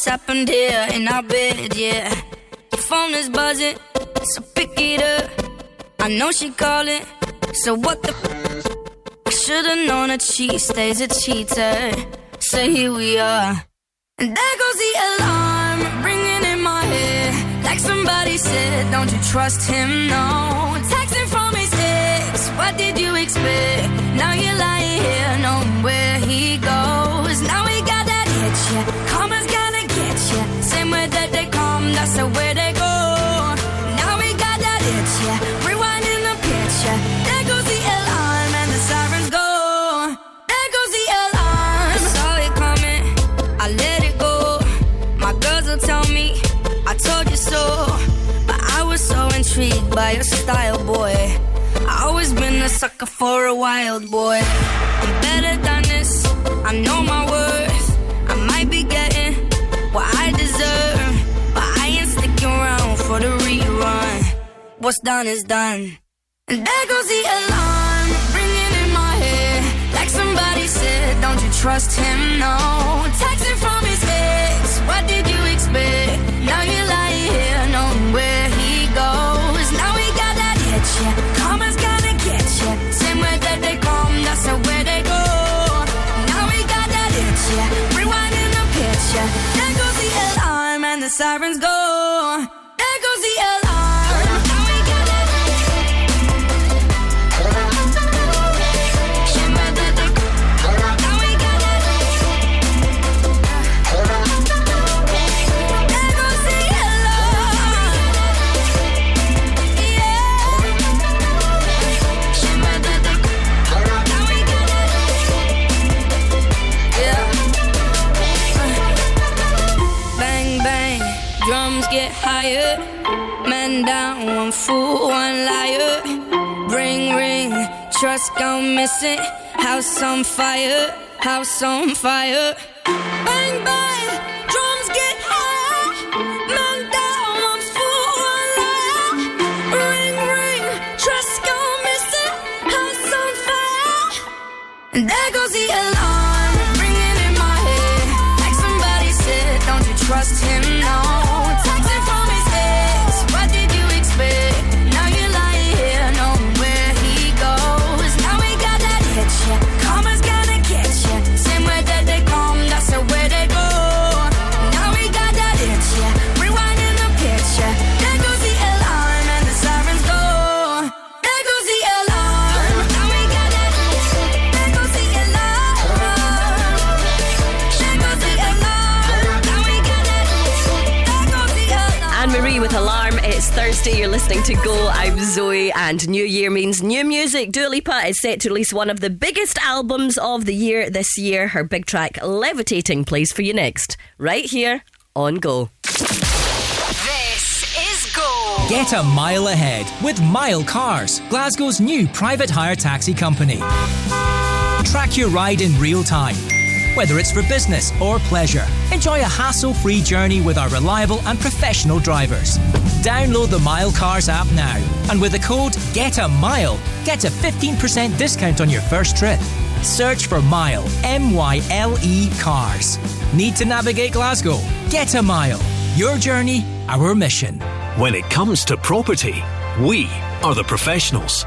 what's happened here in our bed, yeah. Your phone is buzzing, so pick it up. I know she calling, so what the? I should've known that she stays a cheater. So here we are. And there goes the alarm, ringing in my head. Like somebody said, don't you trust him? No. Texting from his ex, what did you expect? Now you're lying here, knowing where he goes. Now we got that hit, yeah. Way that they come, that's the way they go. Now we got that hit, yeah. Rewinding the picture. There goes the alarm and the sirens go. There goes the alarm. Saw it coming, I let it go. My girls will tell me, I told you so. But I was so intrigued by your style, boy. I always been a sucker for a wild boy. I'm better than this, I know my worth. What's done is done. And there goes the alarm, ringing in my head. Like somebody said, don't you trust him? No. Texting from his ex, what did you expect? Now you're lying here, knowing where he goes. Now we got that hit, yeah. Karma's gonna get ya. Same way that they come, that's the way they go. Now we got that hit, yeah. Rewinding the picture. There goes the alarm and the sirens go. One fool, one liar. Ring ring, trust gone missing. House on fire, house on fire. Bang bang, drums get higher. Man down, one fool, one liar. Ring ring, trust gone missing. House on fire. And there goes the alarm, listening to Go. I'm Zoe, and New Year means new music. Dua Lipa is set to release one of the biggest albums of the year this year. Her big track, Levitating, plays for you next, right here on Go. This is Go. Get a mile ahead with Myle Cars, Glasgow's new private hire taxi company. Track your ride in real time. Whether it's for business or pleasure, enjoy a hassle free journey with our reliable and professional drivers. Download the Myle Cars app now, and with the code GET A MILE, get a 15% discount on your first trip. Search for Myle, M Y L E Cars. Need to navigate Glasgow? Get a Mile. Your journey, our mission. When it comes to property, we are the professionals.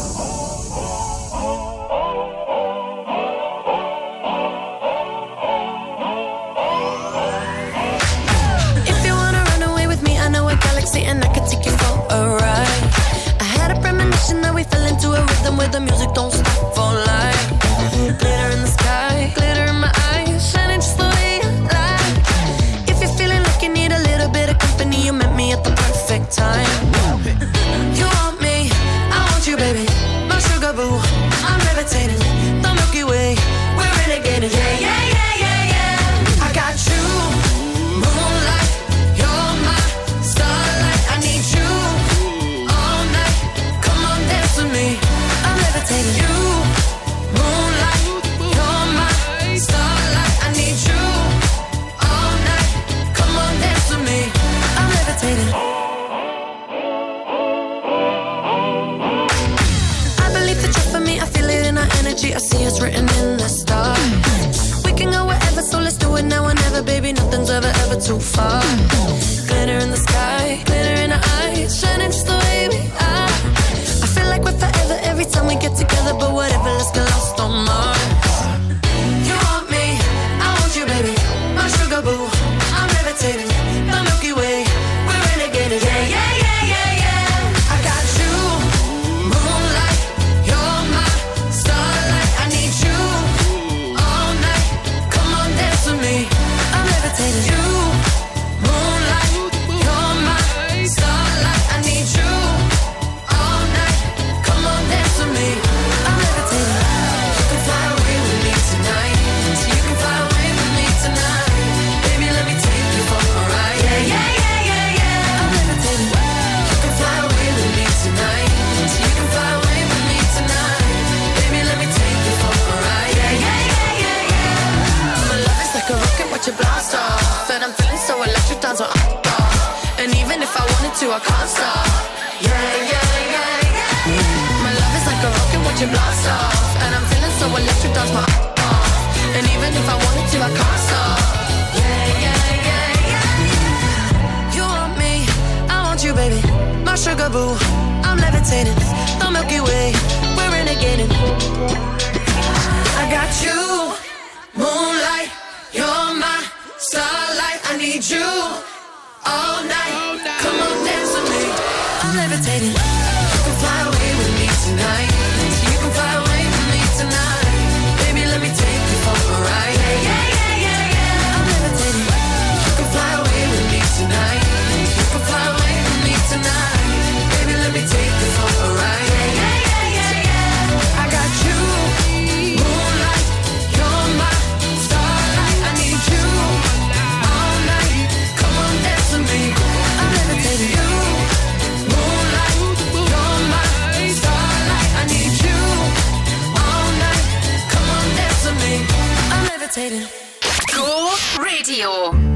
We fell into a rhythm where the music don't stop for life. Glitter in the sky, glitter in my eyes, shining just the way you like. If you're feeling like you need a little bit of company, you met me at the perfect time. You want me, I want you, baby. My sugar boo, I'm levitating. The Milky Way, we're renegading. Yeah, yeah, it's written in the stars. We can go wherever, so let's do it now or never, baby. Nothing's ever, ever too far. If I wanted to, I can't stop. Yeah, yeah, yeah, yeah. My love is like a rocket, watch it blast off. And I'm feeling so electric, down my off. And even if I wanted to, I can't stop. Yeah, yeah, yeah, yeah. You want me, I want you, baby. My sugar boo, I'm levitating. The Milky Way, we're renegading. I got you, moonlight, you're my starlight. I need you all night. Come on, dance with me. I'm levitating. I'm levitating. Go Radio.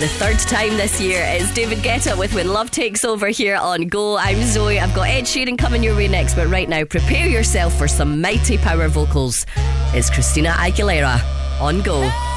the third time this year. It's David Guetta with When Love Takes Over here on Go. I'm Zoe. I've got Ed Sheeran coming your way next, but right now, prepare yourself for some mighty power vocals. It's Christina Aguilera on Go.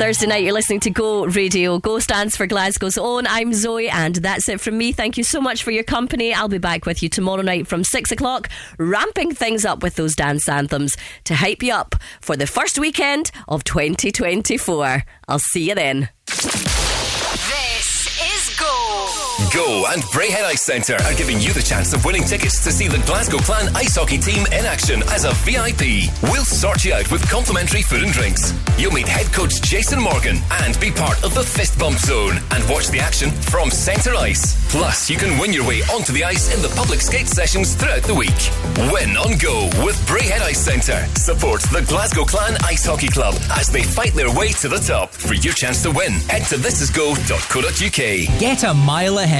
Thursday night. You're listening to Go Radio. Go stands for Glasgow's own. I'm Zoe, and that's it from me. Thank you so much for your company. I'll be back with you tomorrow night from six o'clock, ramping things up with those dance anthems to hype you up for the first weekend of 2024. I'll see you then. Go and Braehead Ice Centre are giving you the chance of winning tickets to see the Glasgow Clan ice hockey team in action as a VIP. We'll sort you out with complimentary food and drinks. You'll meet head coach Jason Morgan and be part of the fist bump zone and watch the action from centre ice. Plus, you can win your way onto the ice in the public skate sessions throughout the week. Win on Go with Braehead Ice Centre. Support the Glasgow Clan Ice Hockey Club as they fight their way to the top. For your chance to win, head to thisisgo.co.uk. Get a mile ahead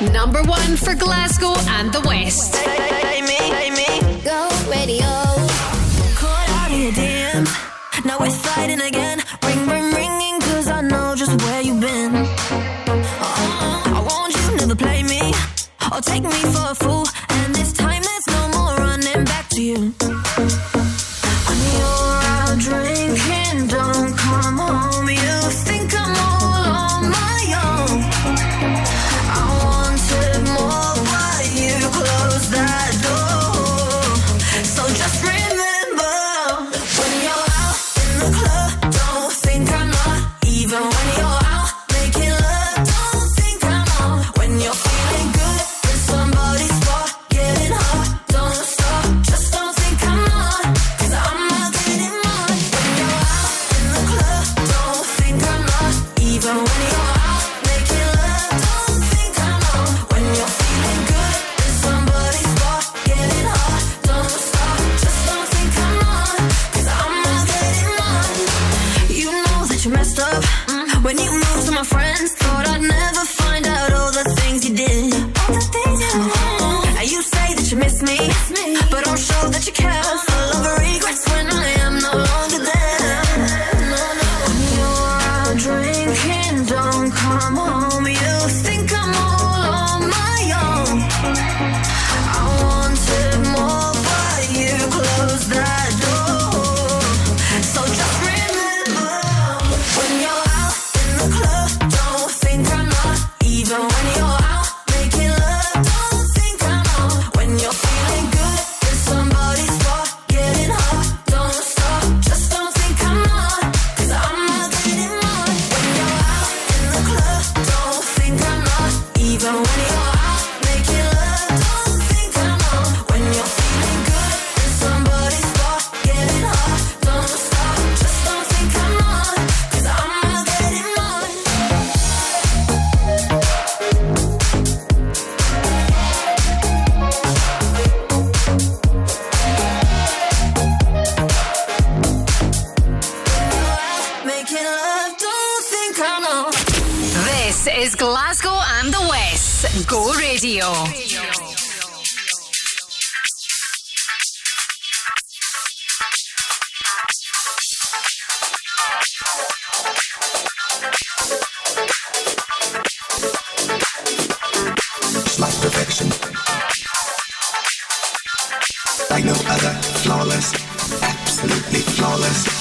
Number one for Glasgow and the West. Go radio. Caught out in your DMs. Now we're fighting again. Ring, ring, ringing, cause I know just where you've been. Uh, I want you, never play me. Or take me for a fool. And this time there's no more running back to you. Flawless, absolutely flawless.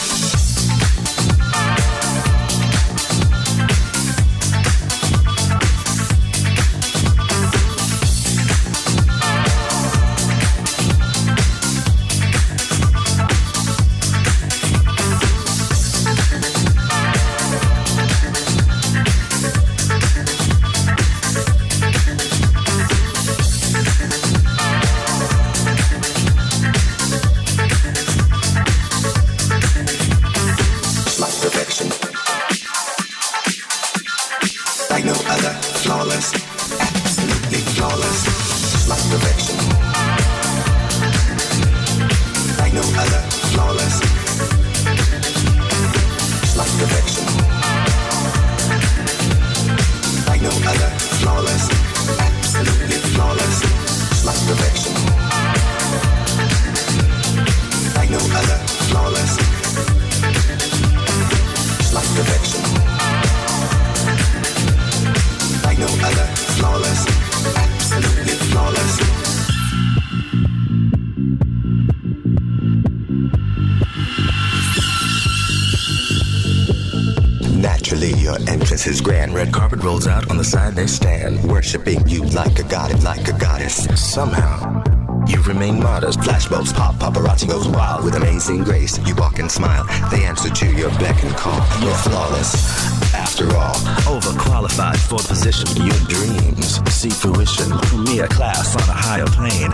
class on a higher plane.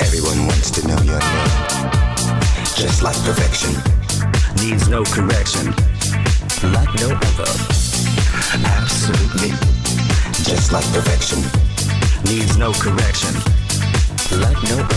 Everyone wants to know your name. Just like perfection. Needs no correction. Like no other. Absolutely. Just like perfection. Needs no correction. Like no other.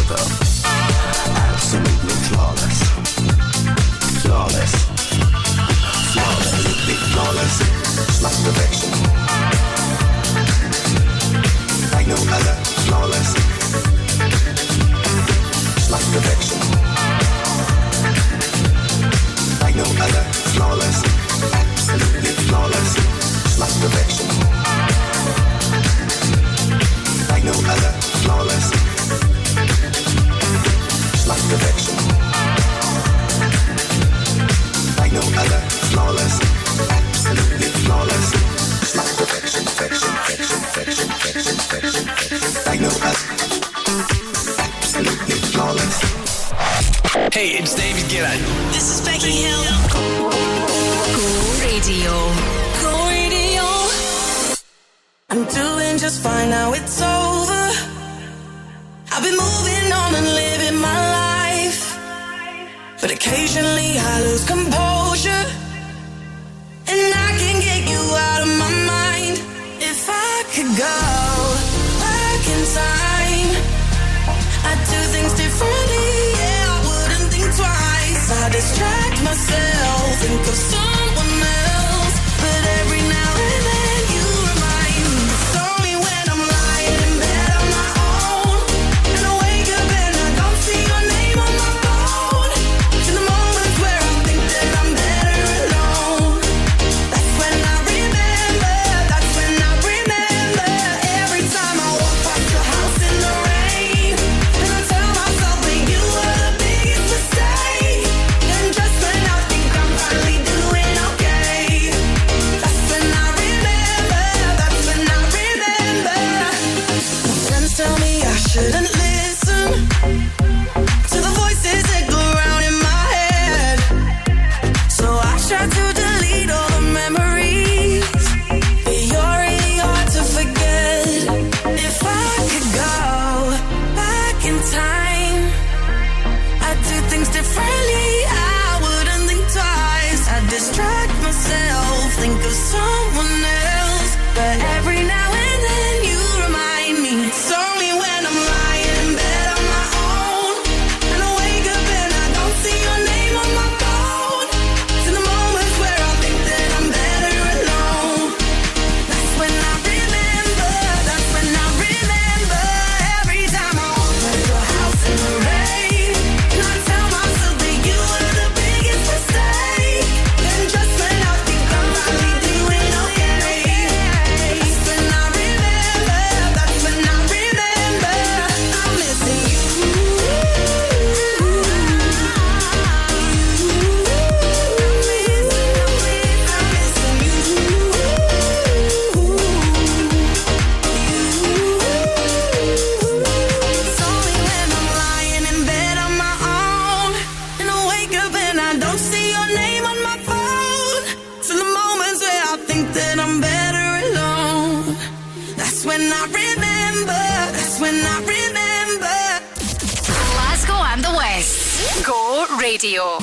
Go Radio.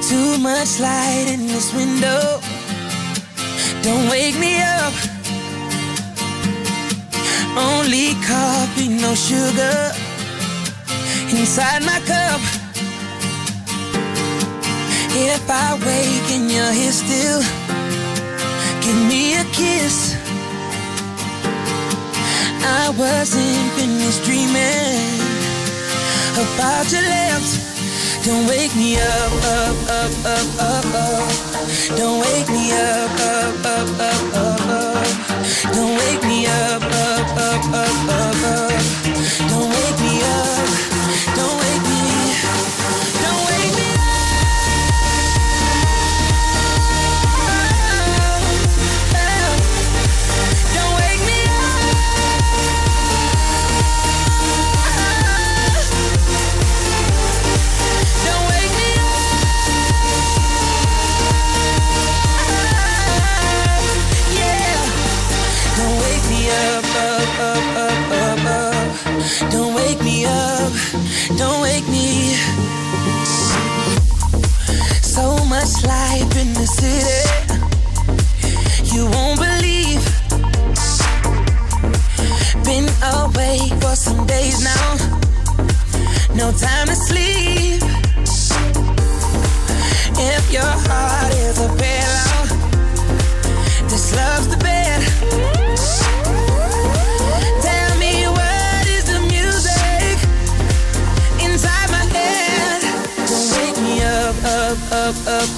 Too much light in this window. Don't wake me up. Only coffee, no sugar. Inside my cup. If I wake and you're here still, give me a kiss. I wasn't finished dreaming about your lips. Don't wake me up, up, up, up, up, up. Don't wake me up, up, up, up, up, up. Don't wake me up, up, up, up, up, up. Don't wake me up. Don't wake life in the city. You won't believe. Been for some days now. No time to sleep. If your heart is a pillow, this love's the bed. Tell me what is the music inside my head? Don't wake me up, up, up, up, up, up.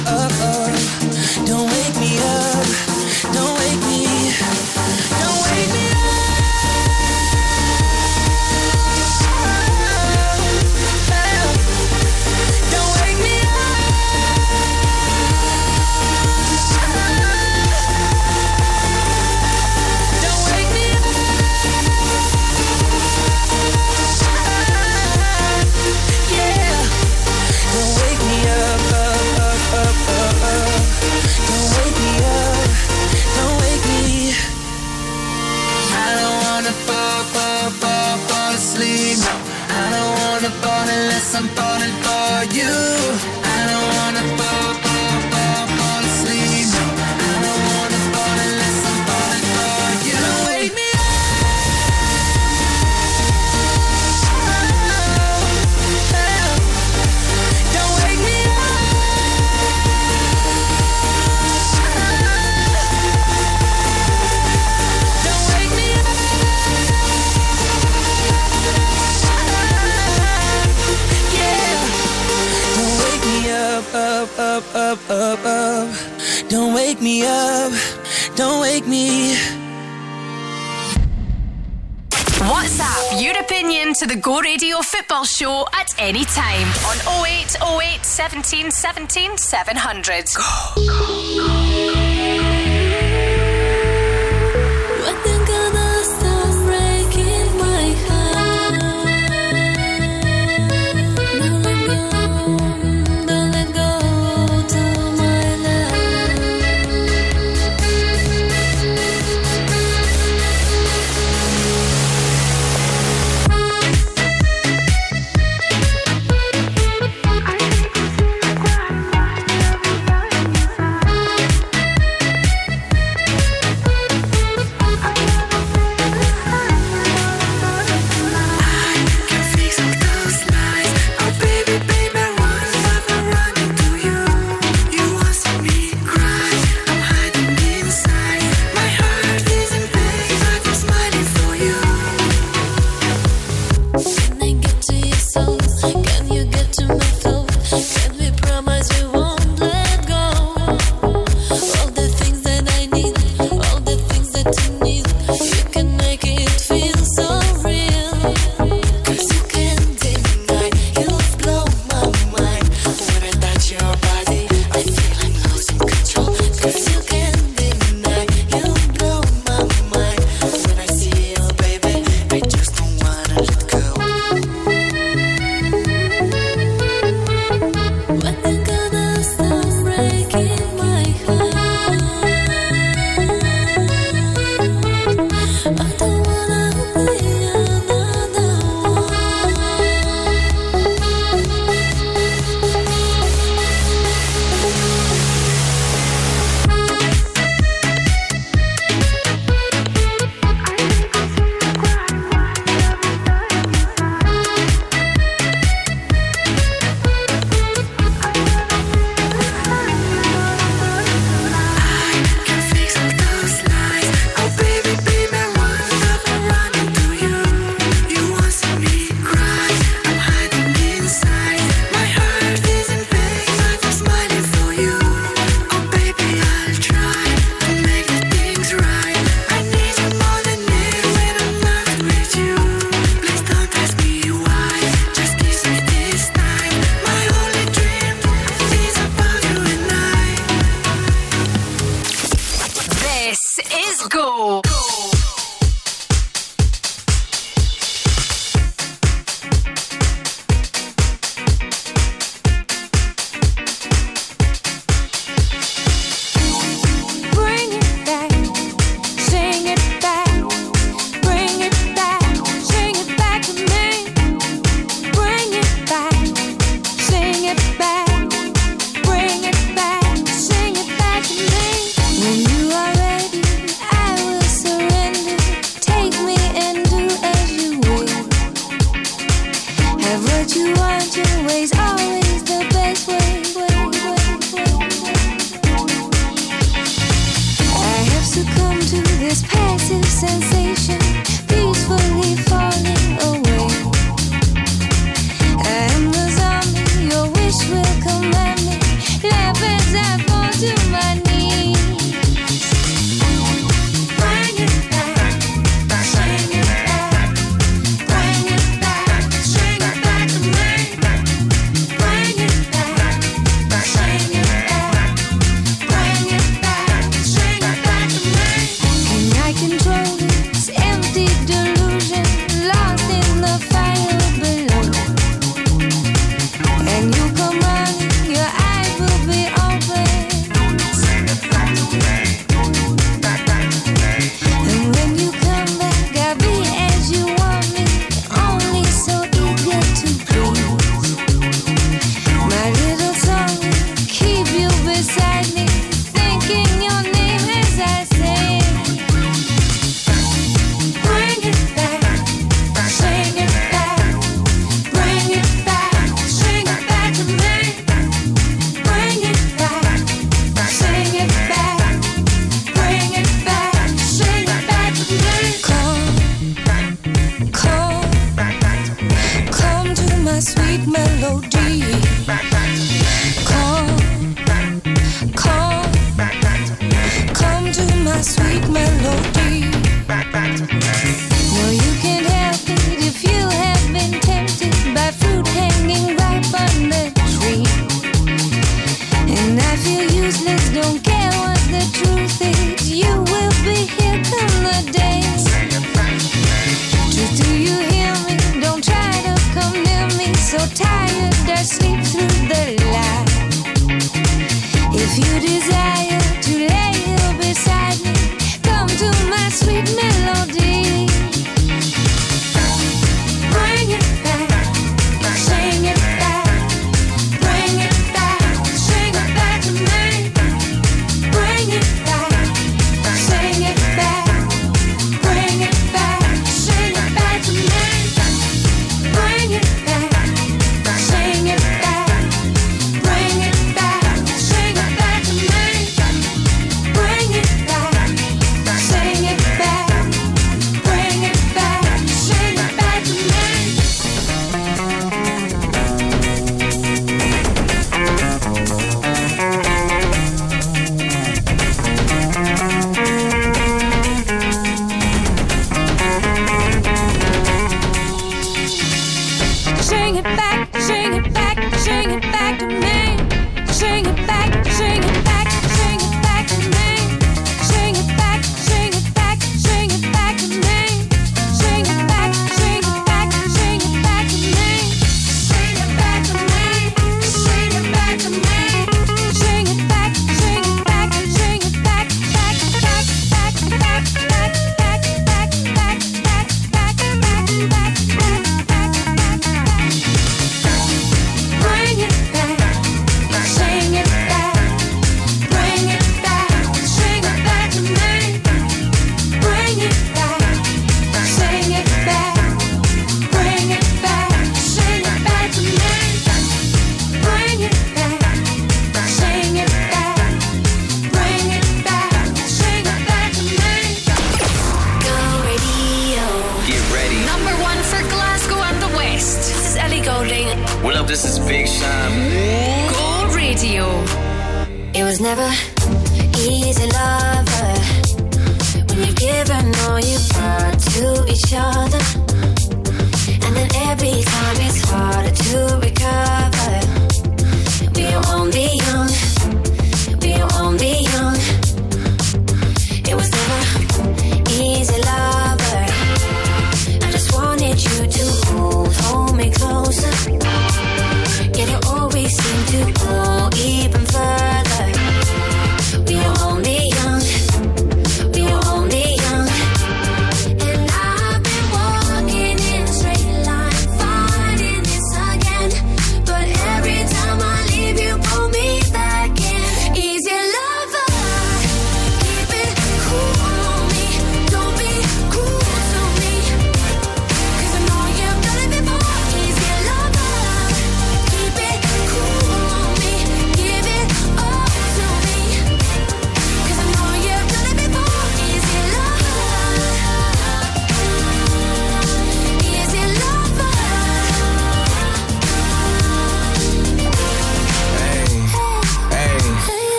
me up. Don't wake me. WhatsApp your opinion to the Go Radio Football Show at any time on 0808 17 17 700. Thank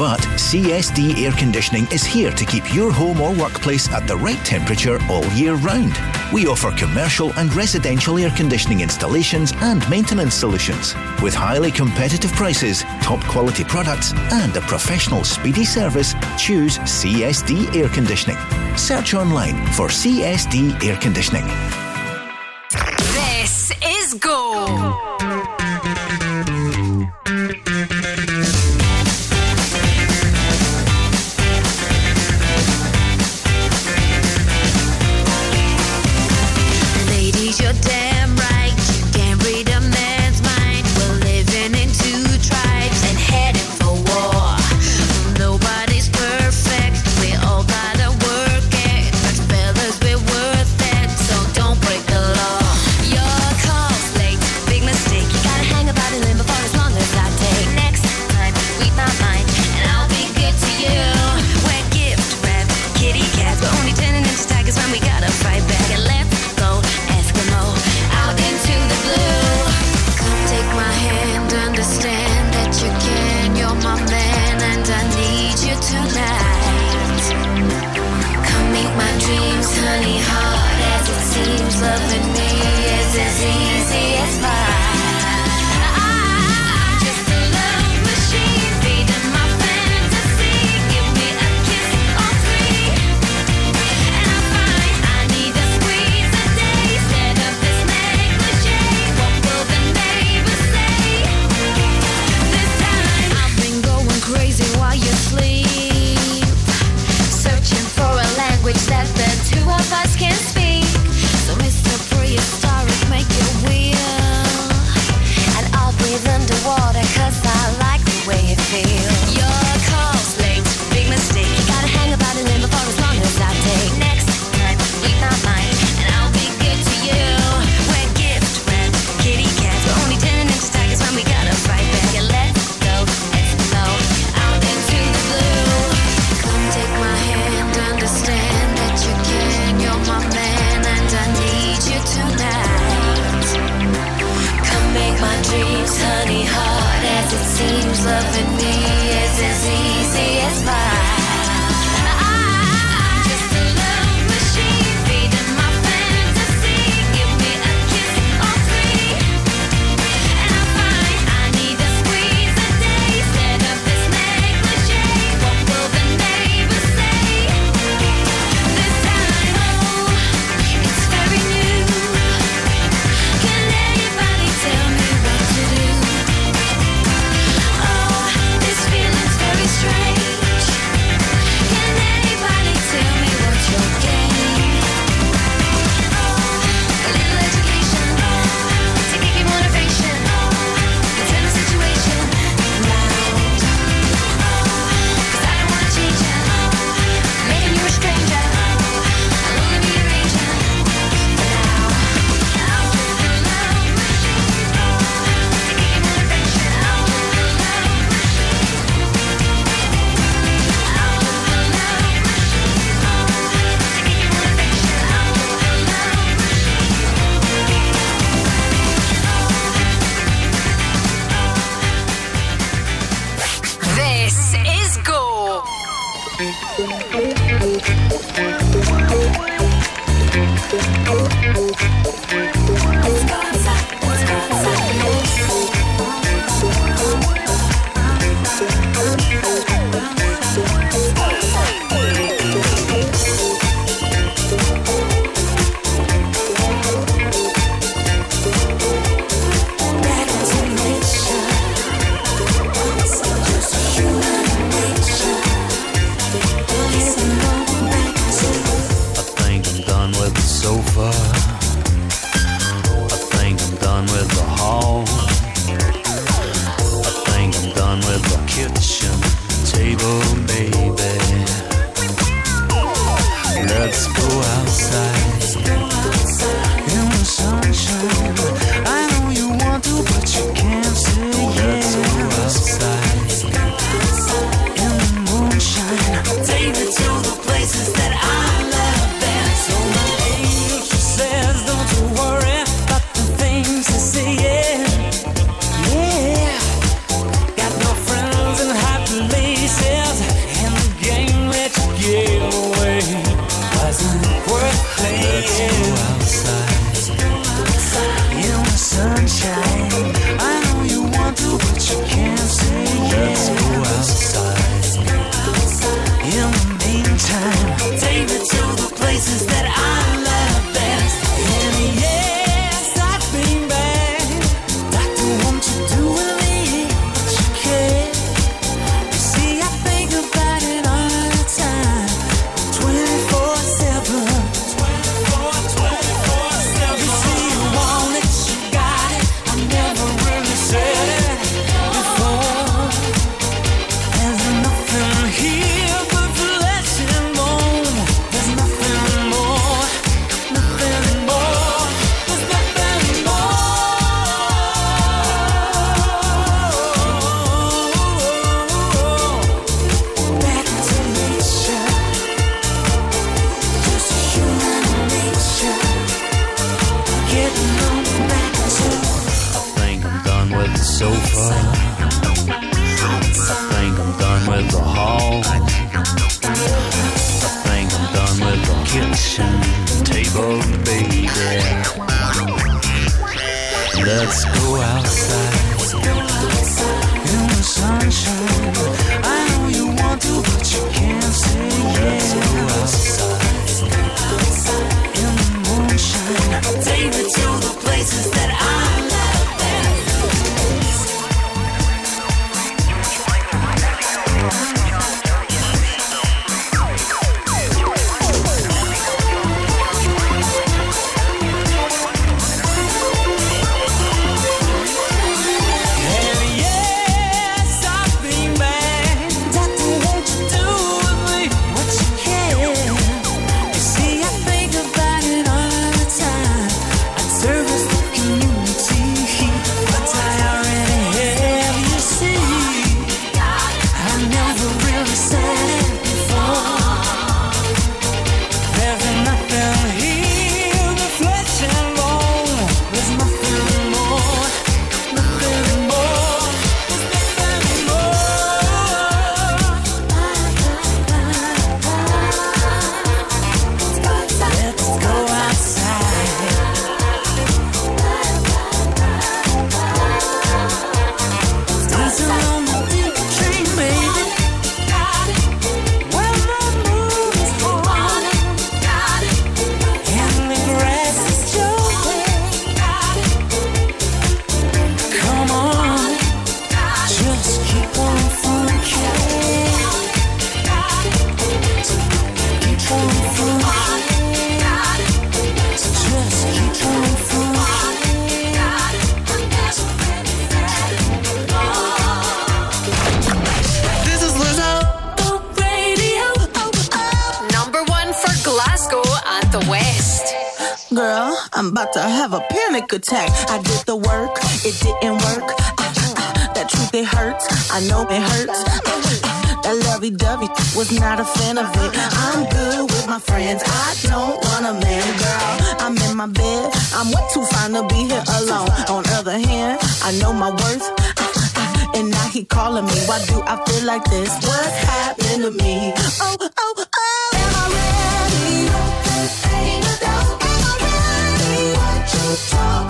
But CSD Air Conditioning is here to keep your home or workplace at the right temperature all year round. We offer commercial and residential air conditioning installations and maintenance solutions with highly competitive prices, top quality products, and a professional speedy service. Choose CSD Air Conditioning. Search online for CSD Air Conditioning. attack. I did the work, it didn't work. That truth, it hurts. I know it hurts. I, that lovey dovey was not a fan of it. I'm good with my friends. I don't want a man, girl. I'm in my bed. I'm way too fine to be here alone. On other hand, I know my worth. And now he calling me. Why do I feel like this? What's happening to me? Oh, oh, oh. Am I ready? Ain't a doubt. Am I ready? What you talk?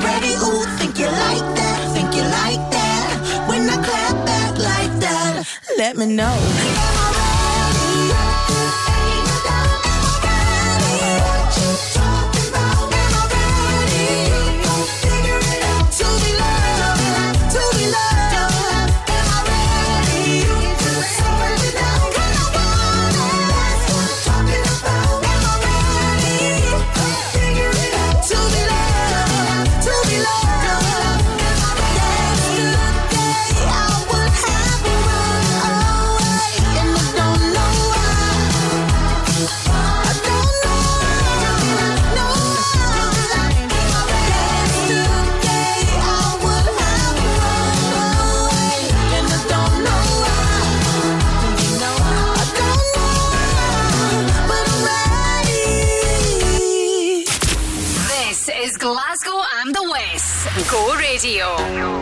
baby, ooh, think you like that, think you like that. When I clap back like that, let me know. Radio.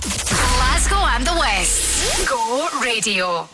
Glasgow and the West. Go Radio.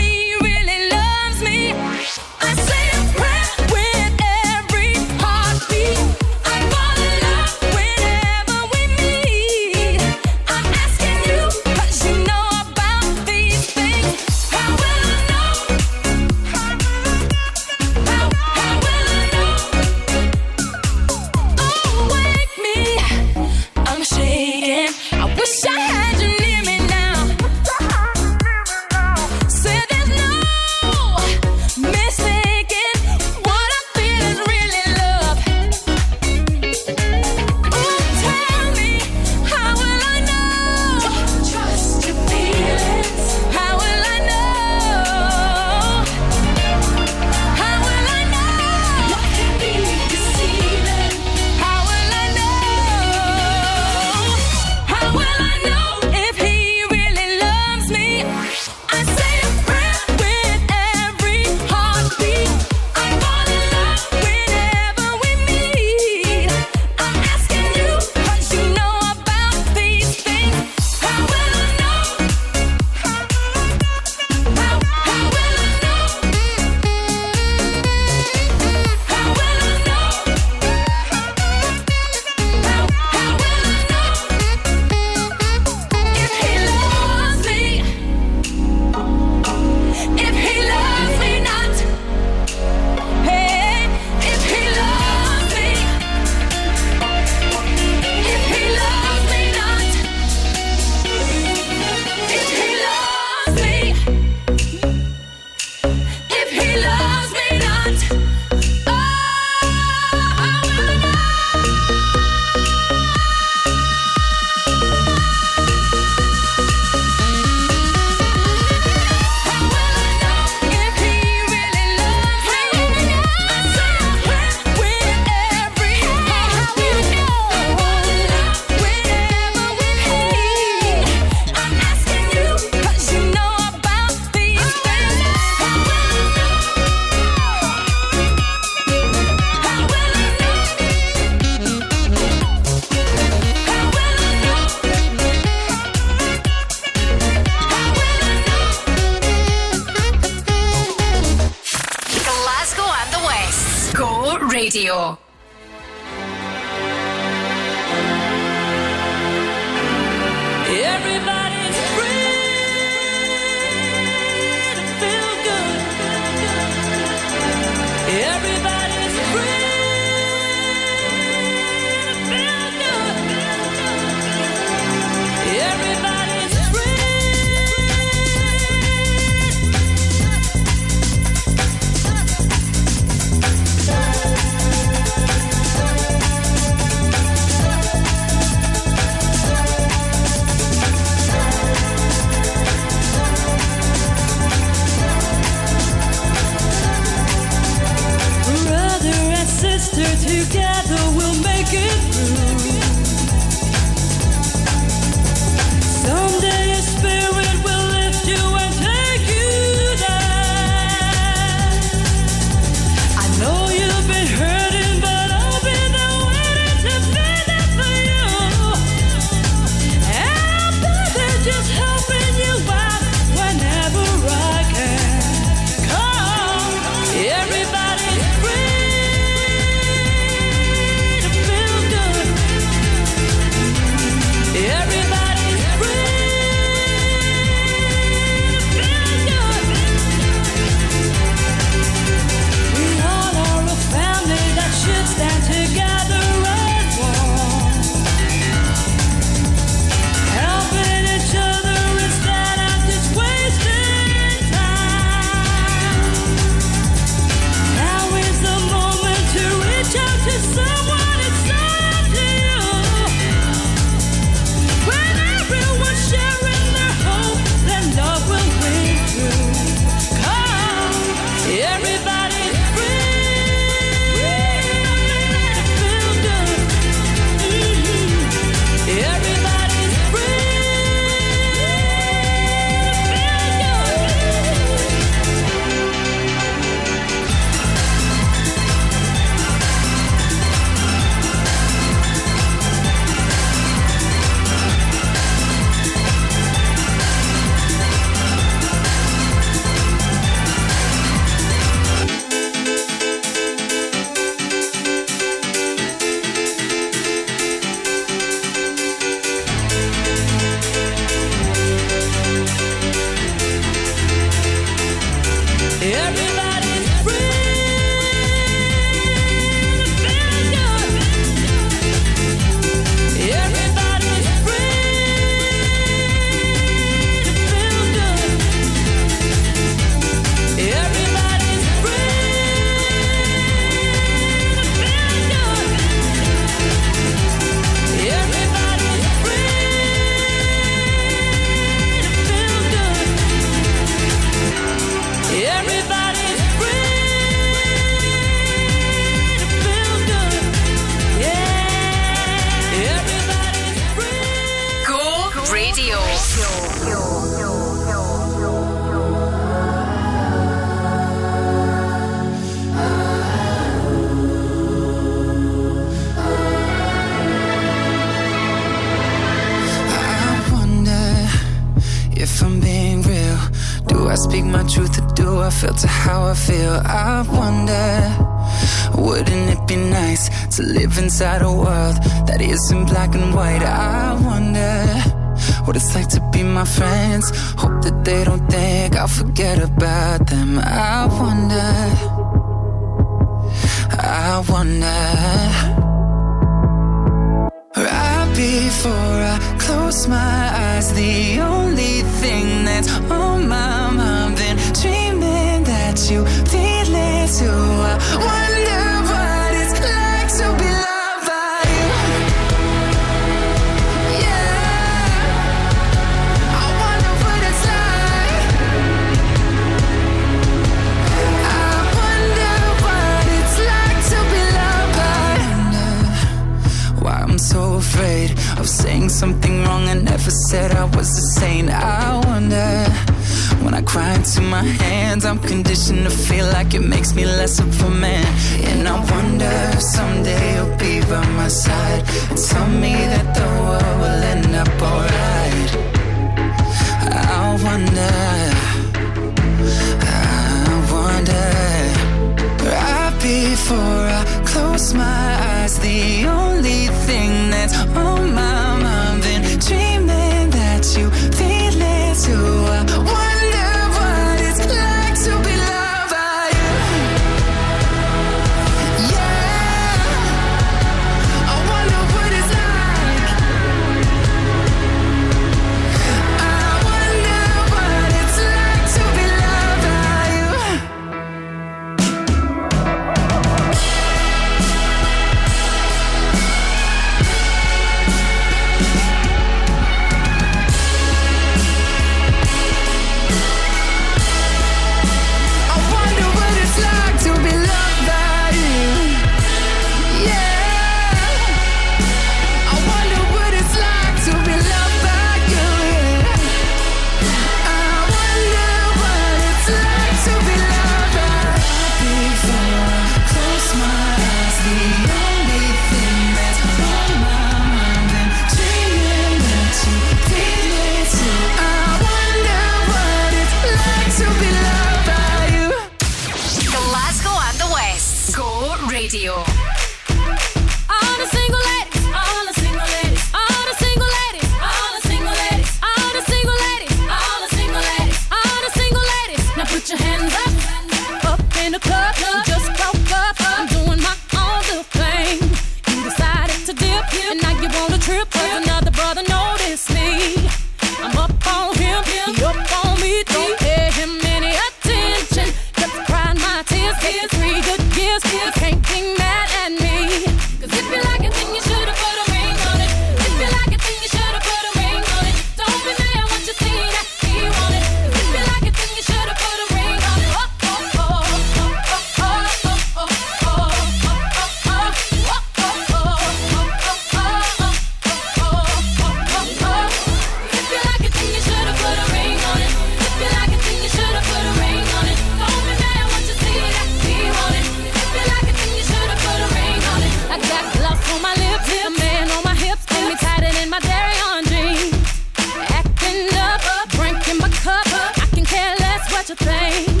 such a thing.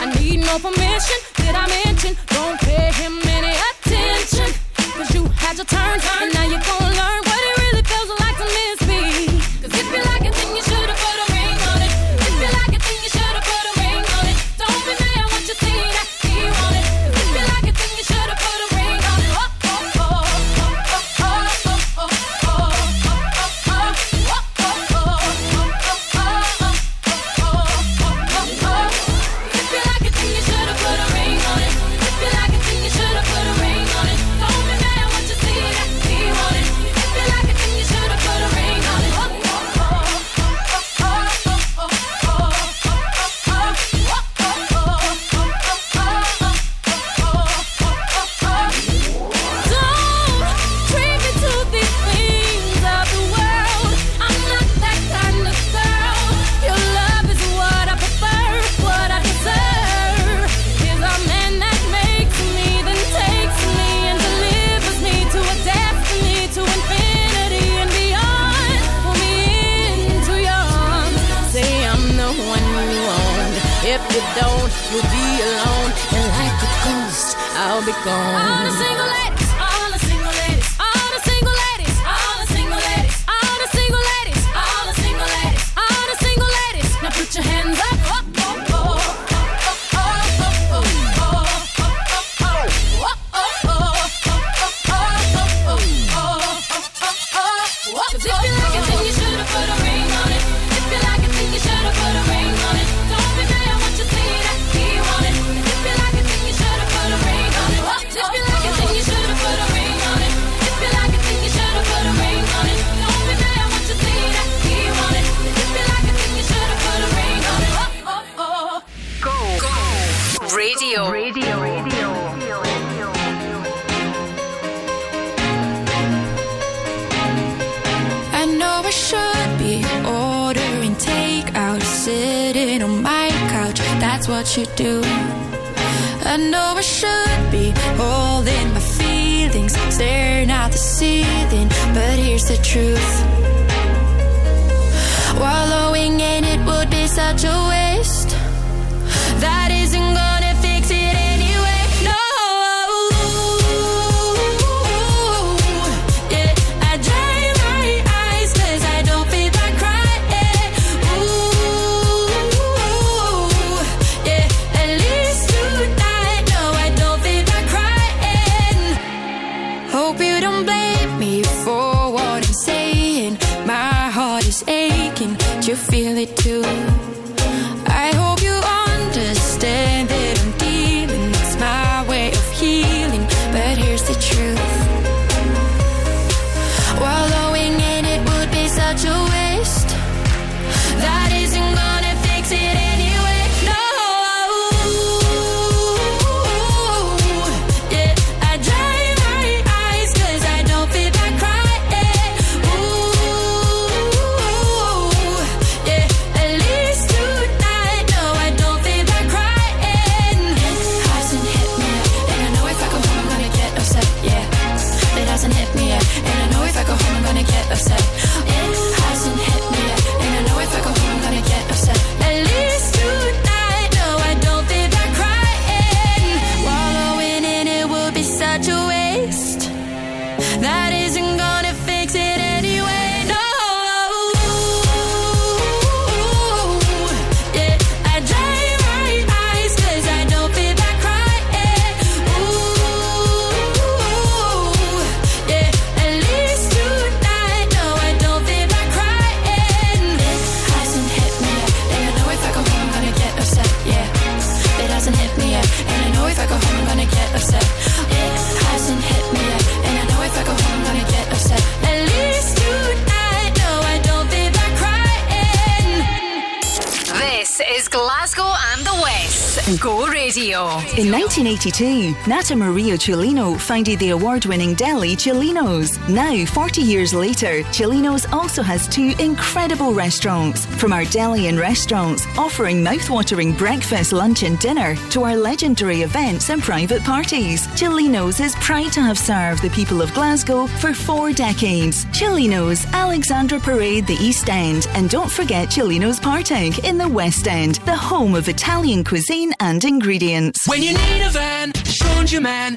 I need no permission. Did I mention? Don't pay him any attention. Cause you had your turn, and now you're going. 1982, Nata Maria Celino founded the award winning deli Celino's. Now, 40 years later, Celino's also has two incredible restaurants. From our deli and restaurants, offering mouth-watering breakfast, lunch, and dinner, to our legendary events and private parties. Celino's is proud to have served the people of Glasgow for four decades. Celino's, Alexandra Parade, the East End, and don't forget Celino's Partick in the West End, the home of Italian cuisine and ingredients. When you need a van, Sean's your man